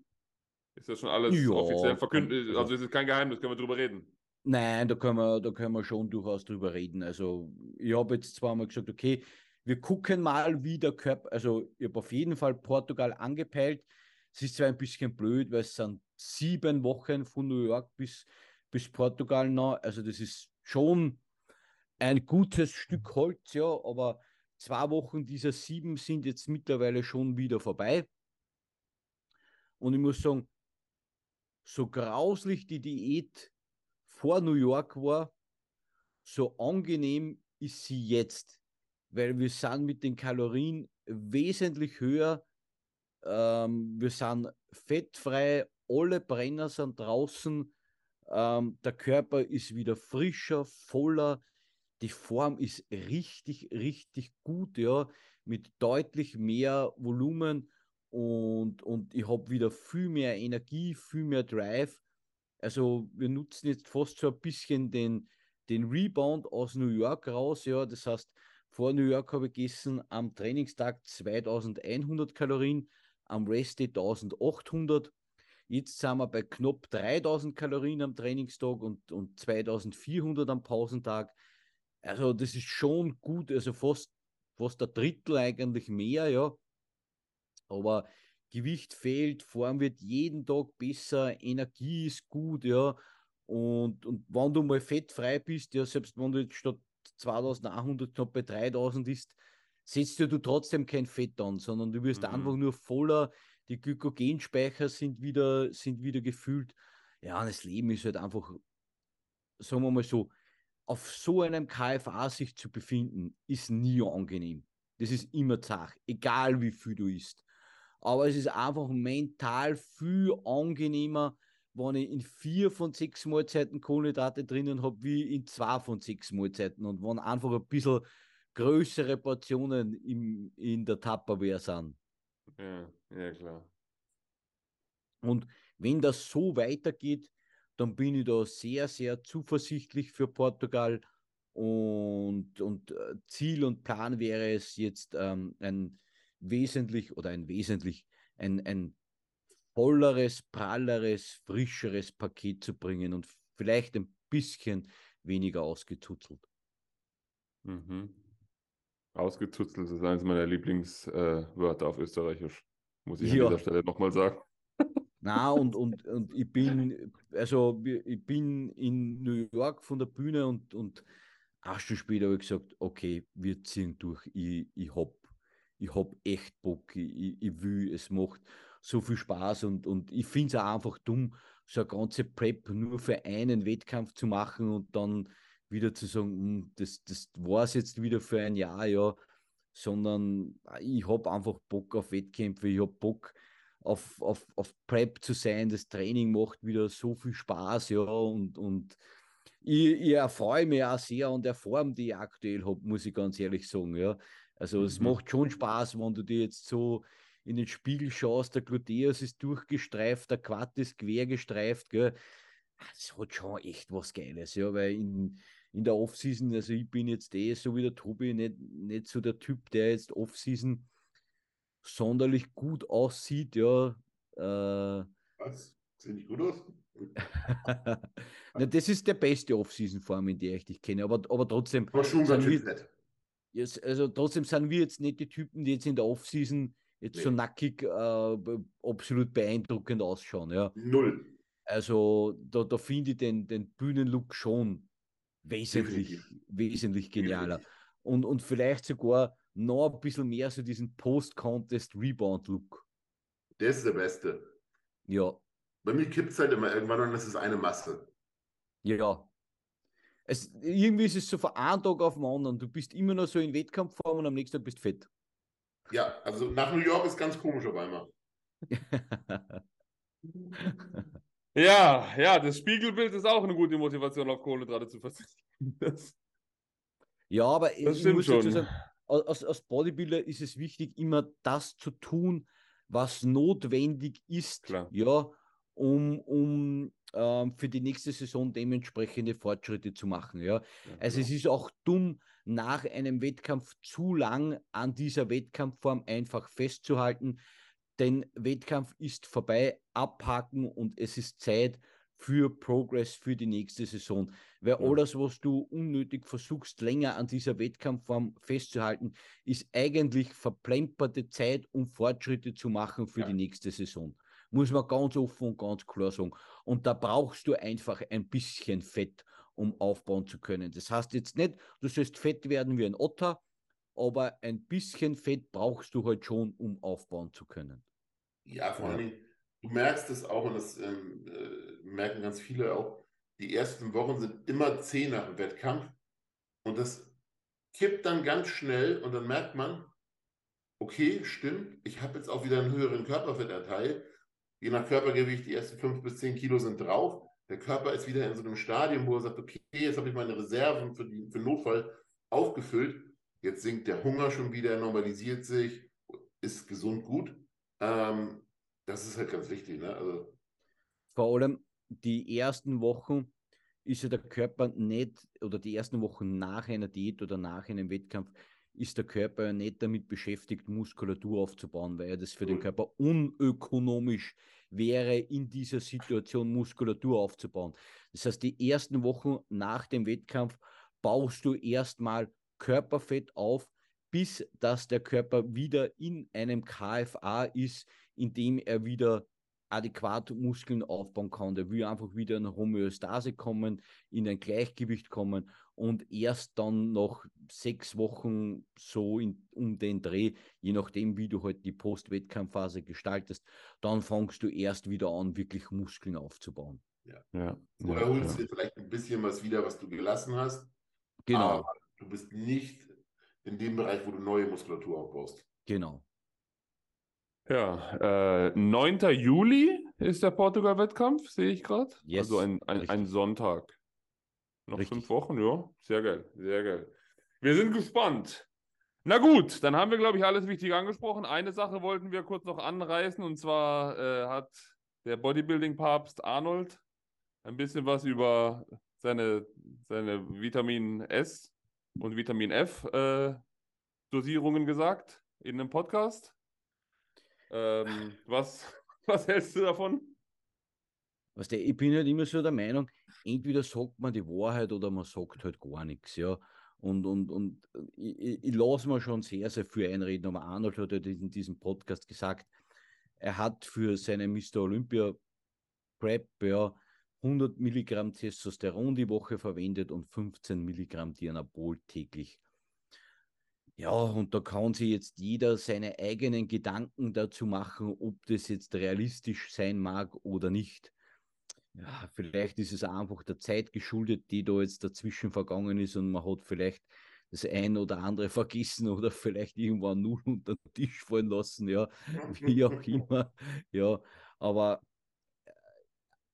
Speaker 1: ist das schon alles
Speaker 2: Ja,
Speaker 1: offiziell verkündet?
Speaker 2: also-
Speaker 1: ist es kein Geheimnis, können wir drüber reden.
Speaker 2: Nein, da können wir, da können wir schon durchaus drüber reden. Also, ich habe jetzt zweimal gesagt, okay, wir gucken mal, wie der Körper, also ich habe auf jeden Fall Portugal angepeilt. Es ist zwar ein bisschen blöd, weil es sind sieben Wochen von New York bis, bis Portugal noch. Also, das ist schon ein gutes Stück Holz, ja, aber zwei Wochen dieser sieben sind jetzt mittlerweile schon wieder vorbei. Und ich muss sagen, so grauslich die Diät vor New York war, so angenehm ist sie jetzt, weil wir sind mit den Kalorien wesentlich höher. Ähm, wir sind fettfrei, alle Brenner sind draußen. Ähm, der Körper ist wieder frischer, voller. Die Form ist richtig, richtig gut, ja, mit deutlich mehr Volumen und, und ich habe wieder viel mehr Energie, viel mehr Drive. Also wir nutzen jetzt fast so ein bisschen den, den Rebound aus New York raus. Ja, das heißt, vor New York habe ich gegessen am Trainingstag 2100 Kalorien, am Rest 1800. Jetzt sind wir bei knapp 3000 Kalorien am Trainingstag und, und 2400 am Pausentag. Also das ist schon gut, also fast, fast ein Drittel eigentlich mehr, ja. Aber Gewicht fehlt, Form wird jeden Tag besser, Energie ist gut, ja. Und, und wenn du mal fettfrei bist, ja, selbst wenn du jetzt statt 2100 knapp bei 3000 ist, setzt dir du trotzdem kein Fett an, sondern du wirst
Speaker 1: Mhm.
Speaker 2: einfach nur voller, die Glykogenspeicher sind wieder, sind wieder gefüllt. Ja, das Leben ist halt einfach, sagen wir mal so, auf so einem KFA sich zu befinden, ist nie angenehm. Das ist immer zart, egal wie viel du isst. Aber es ist einfach mental viel angenehmer, wenn ich in vier von sechs Mahlzeiten Kohlenhydrate drinnen habe, wie in zwei von sechs Mahlzeiten. Und wenn einfach ein bisschen größere Portionen im, in der Tupperware sind.
Speaker 1: Ja, ja, klar.
Speaker 2: Und wenn das so weitergeht, dann bin ich da sehr, sehr zuversichtlich für Portugal. Und, und äh, Ziel und Plan wäre es jetzt ähm, ein wesentlich oder ein wesentlich, ein, ein volleres, pralleres, frischeres Paket zu bringen und vielleicht ein bisschen weniger ausgezuzelt.
Speaker 1: Mhm. Ausgezuzelt ist eines meiner Lieblingswörter auf Österreichisch. Muss ich
Speaker 2: Ja.
Speaker 1: an dieser Stelle nochmal sagen.
Speaker 2: Na, und, und, und ich bin, also ich bin in New York von der Bühne und, und acht Stunden später habe ich gesagt, okay, wir ziehen durch. Ich, ich hab, ich hab echt Bock, ich, ich- will, es macht so viel Spaß und, und ich finde es auch einfach dumm, so eine ganze Prep nur für einen Wettkampf zu machen und dann wieder zu sagen, "Hm, das, das war es jetzt wieder für ein Jahr, ja, sondern ich habe einfach Bock auf Wettkämpfe, ich habe Bock auf, auf, auf Prep zu sein, das Training macht wieder so viel Spaß, ja, und, und ich, ich erfreue mich auch sehr an der Form, die ich aktuell habe, muss ich ganz ehrlich sagen, ja. Also es
Speaker 1: Mhm.
Speaker 2: macht schon Spaß, wenn du dir jetzt so in den Spiegel schaust, der Gluteus ist durchgestreift, der Quad ist quer gestreift, gell. Ah, Das hat schon echt was Geiles, ja, weil in, in der Offseason, also ich bin jetzt eh so wie der Tobi, nicht, nicht so der Typ, der jetzt Offseason sonderlich gut aussieht, ja. Äh,
Speaker 3: Was? Sieht nicht gut aus?
Speaker 2: Na, das ist der beste Off-Season-Form, in der ich dich kenne, aber, aber trotzdem,
Speaker 3: Aber schon ganz schön fett.
Speaker 2: Jetzt, also trotzdem sind wir jetzt nicht die Typen, die jetzt in der Offseason jetzt
Speaker 3: Nee.
Speaker 2: so nackig äh, absolut beeindruckend ausschauen. Ja.
Speaker 3: Null.
Speaker 2: Also da, da finde ich den, den Bühnenlook schon wesentlich,
Speaker 3: Definitiv.
Speaker 2: wesentlich genialer.
Speaker 3: Definitiv.
Speaker 2: Und, und vielleicht sogar noch ein bisschen mehr so diesen Post-Contest-Rebound-Look.
Speaker 3: Der ist der Beste.
Speaker 2: Ja,
Speaker 3: Bei mir kippt es halt immer irgendwann und es ist eine Masse.
Speaker 2: ja. Es, irgendwie ist es so von einem Tag auf den anderen. Du bist immer noch so in Wettkampfform und am nächsten Tag bist du fett.
Speaker 3: Ja, also nach New York ist ganz komisch auf einmal.
Speaker 1: Ja, ja, das Spiegelbild ist auch eine gute Motivation, auf Kohlenhydrate zu verzichten. Das,
Speaker 2: Ja, aber
Speaker 1: das
Speaker 2: ich muss dazu
Speaker 1: schon.
Speaker 2: sagen, au- als, als Bodybuilder ist es wichtig, immer das zu tun, was notwendig ist,
Speaker 1: Klar.
Speaker 2: ja, um, um ähm, für die nächste Saison dementsprechende Fortschritte zu machen. Ja.
Speaker 1: Ja,
Speaker 2: Also
Speaker 1: genau.
Speaker 2: es ist auch dumm, nach einem Wettkampf zu lang an dieser Wettkampfform einfach festzuhalten. denn Wettkampf ist vorbei, abhaken und es ist Zeit für Progress für die nächste Saison. Weil
Speaker 1: Ja.
Speaker 2: alles, was du unnötig versuchst, länger an dieser Wettkampfform festzuhalten, ist eigentlich verplemperte Zeit, um Fortschritte zu machen für
Speaker 3: Ja.
Speaker 2: die nächste Saison. Muss man ganz offen und ganz klar sagen. Und da brauchst du einfach ein bisschen Fett, um aufbauen zu können. Das heißt jetzt nicht, du sollst fett werden wie ein Otter, aber ein bisschen Fett brauchst du halt schon, um aufbauen zu können.
Speaker 3: Ja, vor Dingen, du merkst es auch, und das ähm, äh, merken ganz viele auch, die ersten Wochen sind immer zehn nach dem Wettkampf und das kippt dann ganz schnell und dann merkt man, okay, stimmt, ich habe jetzt auch wieder einen höheren Körperfettanteil. Je nach Körpergewicht, die ersten fünf bis zehn Kilo sind drauf. Der Körper ist wieder in so einem Stadium, wo er sagt, okay, jetzt habe ich meine Reserven für, die, für Notfall aufgefüllt. Jetzt sinkt der Hunger schon wieder, normalisiert sich, ist gesund gut. Ähm, das ist halt ganz wichtig. Ne? Also,
Speaker 2: Vor allem die ersten Wochen ist ja der Körper nicht, oder die ersten Wochen nach einer Diät oder nach einem Wettkampf, ist der Körper ja nicht damit beschäftigt, Muskulatur aufzubauen, weil ja das für den
Speaker 3: Null.
Speaker 2: Körper unökonomisch wäre, in dieser Situation Muskulatur aufzubauen. Das heißt, die ersten Wochen nach dem Wettkampf baust du erstmal Körperfett auf, bis dass der Körper wieder in einem KFA ist, in dem er wieder adäquat Muskeln aufbauen kann. Der will einfach wieder in eine Homöostase kommen, in ein Gleichgewicht kommen und erst dann nach sechs Wochen so in, um den Dreh, je nachdem, wie du halt die Post-Wettkampfphase gestaltest, dann fängst du erst wieder an, wirklich Muskeln aufzubauen.
Speaker 1: Ja,
Speaker 3: vorher holst du dir vielleicht ein bisschen was wieder, was du gelassen hast.
Speaker 2: Genau,
Speaker 3: Aber du bist nicht in dem Bereich, wo du neue Muskulatur aufbaust.
Speaker 2: genau.
Speaker 1: Ja, äh, 9. Juli ist der Portugal-Wettkampf, sehe ich gerade.
Speaker 2: Yes,
Speaker 1: Also ein, ein, ein. Sonntag. Noch
Speaker 2: Richtig.
Speaker 1: fünf Wochen, ja. Sehr geil, sehr geil. Wir sind gespannt. Na gut, dann haben wir, glaube ich, alles Wichtige angesprochen. Eine Sache wollten wir kurz noch anreißen, und zwar äh, hat der Bodybuilding-Papst Arnold ein bisschen was über seine, seine Vitamin S und Vitamin F äh, Dosierungen gesagt in einem Podcast. Ähm, was, was hältst du davon?
Speaker 2: Weißt du, ich bin halt immer so der Meinung, entweder sagt man die Wahrheit oder man sagt halt gar nichts, ja. Und, und, und ich, ich, ich lasse mir schon sehr, sehr viel einreden, aber Arnold hat ja in diesem Podcast gesagt, er hat für seine Mr. Olympia Prep ja 100 Milligramm Testosteron die Woche verwendet und 15 Milligramm Dianabol täglich. Ja, und da kann sich jetzt jeder seine eigenen Gedanken dazu machen, ob das jetzt realistisch sein mag oder nicht. Ja, vielleicht ist es einfach der Zeit geschuldet, die da jetzt dazwischen vergangen ist und man hat vielleicht das ein oder andere vergessen oder vielleicht irgendwann null unter den Tisch fallen lassen, ja, wie auch immer. Ja, aber äh,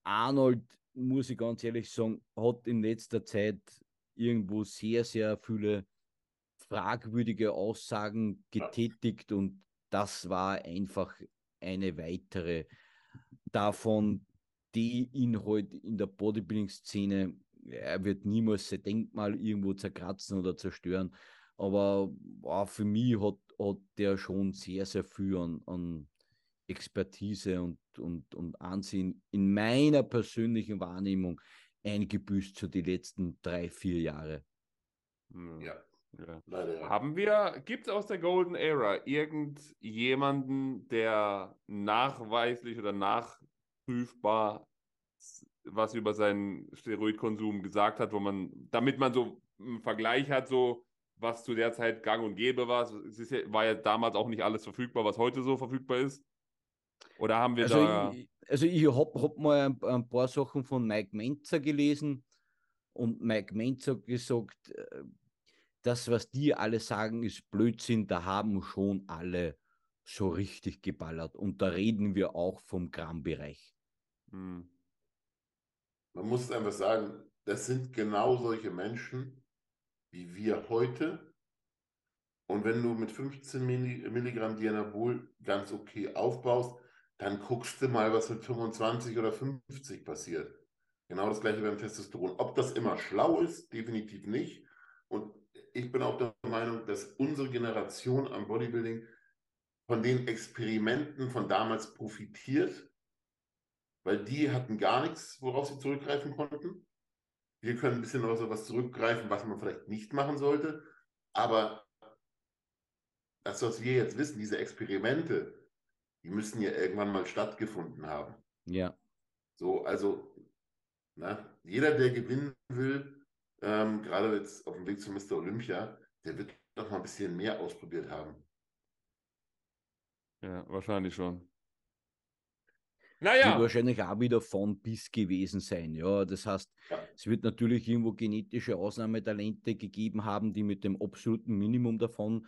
Speaker 2: Arnold, muss ich ganz ehrlich sagen, hat in letzter Zeit irgendwo sehr, sehr viele fragwürdige Aussagen getätigt und das war einfach eine weitere davon, die ihn heute in der Bodybuilding-Szene, er wird niemals sein Denkmal irgendwo zerkratzen oder zerstören, aber boah, für mich hat, hat der schon sehr, sehr viel an, an Expertise und, und, und Ansehen in meiner persönlichen Wahrnehmung eingebüßt zu die letzten drei, vier Jahre.
Speaker 1: Hm,
Speaker 3: Ja.
Speaker 1: Ja.
Speaker 3: Leider ja.
Speaker 1: Haben wir, gibt es aus der Golden Era irgendjemanden, der nachweislich oder nachprüfbar was über seinen Steroidkonsum gesagt hat, wo man, damit man so einen Vergleich hat, so was zu der Zeit gang und gäbe war. Es ist ja, war ja damals auch nicht alles verfügbar, was heute so verfügbar ist. Oder haben wir
Speaker 2: Also
Speaker 1: da.
Speaker 2: ich, also ich habe hab mal ein, ein paar Sachen von Mike Menzer gelesen und Mike Menzer gesagt, äh, das, was die alle sagen, ist Blödsinn, da haben schon alle so richtig geballert. Und da reden wir auch vom Grammbereich.
Speaker 1: Hm,
Speaker 3: Man muss einfach sagen, das sind genau solche Menschen wie wir heute. Und wenn du mit 15 Milli- Milligramm Dianabol ganz okay aufbaust, dann guckst du mal, was mit 25 oder 50 passiert. Genau das gleiche beim Testosteron. Ob das immer schlau ist, definitiv nicht. Und ich bin auch der Meinung, dass unsere Generation am Bodybuilding von den Experimenten von damals profitiert, weil die hatten gar nichts, worauf sie zurückgreifen konnten. Wir können ein bisschen auf sowas zurückgreifen, was man vielleicht nicht machen sollte. Aber das, was wir jetzt wissen, diese Experimente, die müssen ja irgendwann mal stattgefunden haben.
Speaker 2: Ja.
Speaker 3: So, also, na, jeder, der gewinnen will, ähm, gerade jetzt auf dem Weg zu Mr. Olympia, der wird doch mal ein bisschen mehr ausprobiert haben.
Speaker 1: ja, wahrscheinlich schon.
Speaker 2: Wird
Speaker 1: Naja,
Speaker 2: wahrscheinlich auch wieder von bis gewesen sein. Ja, das heißt,
Speaker 3: Ja.
Speaker 2: es wird natürlich irgendwo genetische Ausnahmetalente gegeben haben, die mit dem absoluten Minimum davon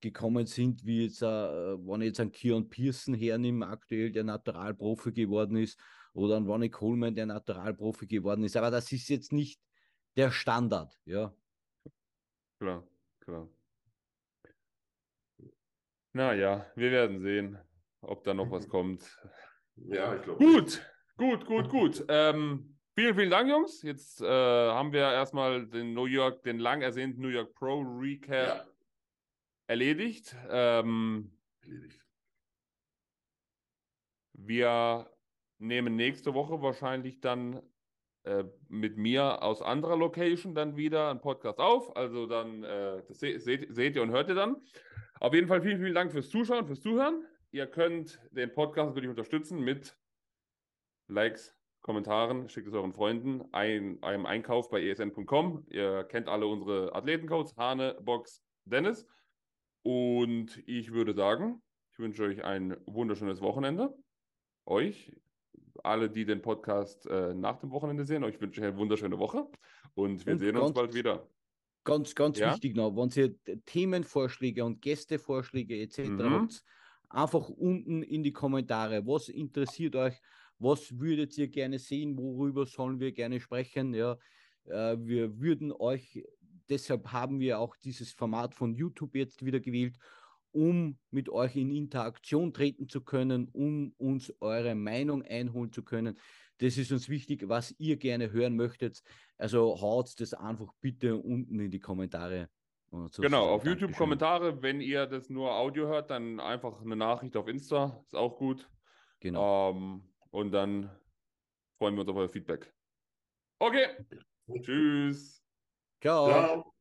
Speaker 2: gekommen sind, wie jetzt, äh, wenn ich jetzt einen Kion Pearson hernehme, aktuell der Naturalprofi geworden ist, oder einen Ronnie Coleman, der Naturalprofi geworden ist. Aber das ist jetzt nicht der Standard. Ja,
Speaker 1: klar, klar. Naja, wir werden sehen, ob da noch was kommt.
Speaker 3: Ja, ich glaube.
Speaker 1: Gut, gut, gut, gut. Ähm, vielen, vielen Dank, Jungs. Jetzt äh, haben wir erstmal den New York, den lang ersehnten New York Pro Recap
Speaker 3: Ja,
Speaker 1: erledigt. Ähm,
Speaker 3: erledigt.
Speaker 1: wir nehmen nächste Woche wahrscheinlich dann äh, mit mir aus anderer Location dann wieder einen Podcast auf. Also dann, äh, das se seht, seht ihr und hört ihr dann. Auf jeden Fall vielen, vielen Dank fürs Zuschauen, fürs Zuhören. Ihr könnt den Podcast natürlich unterstützen mit Likes, Kommentaren, schickt es euren Freunden, ein, einem Einkauf bei esn.com. Ihr kennt alle unsere Athletencodes, Hane, Box, Dennis. Und ich würde sagen, ich wünsche euch ein wunderschönes Wochenende. Euch, alle, die den Podcast äh, nach dem Wochenende sehen, euch wünsche ich eine wunderschöne Woche. Und wir
Speaker 2: Und
Speaker 1: sehen uns bald wieder.
Speaker 2: Ganz, ganz
Speaker 1: Ja?
Speaker 2: wichtig noch, wenn ihr Themenvorschläge und Gästevorschläge etc.
Speaker 1: Mhm.
Speaker 2: habt, einfach unten in die Kommentare. Was interessiert euch? Was würdet ihr gerne sehen? Worüber sollen wir gerne sprechen? Ja, äh, wir würden euch, deshalb haben wir auch dieses Format von YouTube jetzt wieder gewählt, um mit euch in Interaktion treten zu können, um uns eure Meinung einholen zu können. Das ist uns wichtig, was ihr gerne hören möchtet. Also haut das einfach bitte unten in die Kommentare.
Speaker 1: Genau, auf YouTube
Speaker 2: Dankeschön.
Speaker 1: Kommentare. Wenn ihr das nur Audio hört, dann einfach eine Nachricht auf Insta. Ist auch gut.
Speaker 2: Genau.
Speaker 1: Ähm, und dann freuen wir uns auf euer Feedback. Okay. Tschüss.
Speaker 2: Ciao.
Speaker 3: Ciao.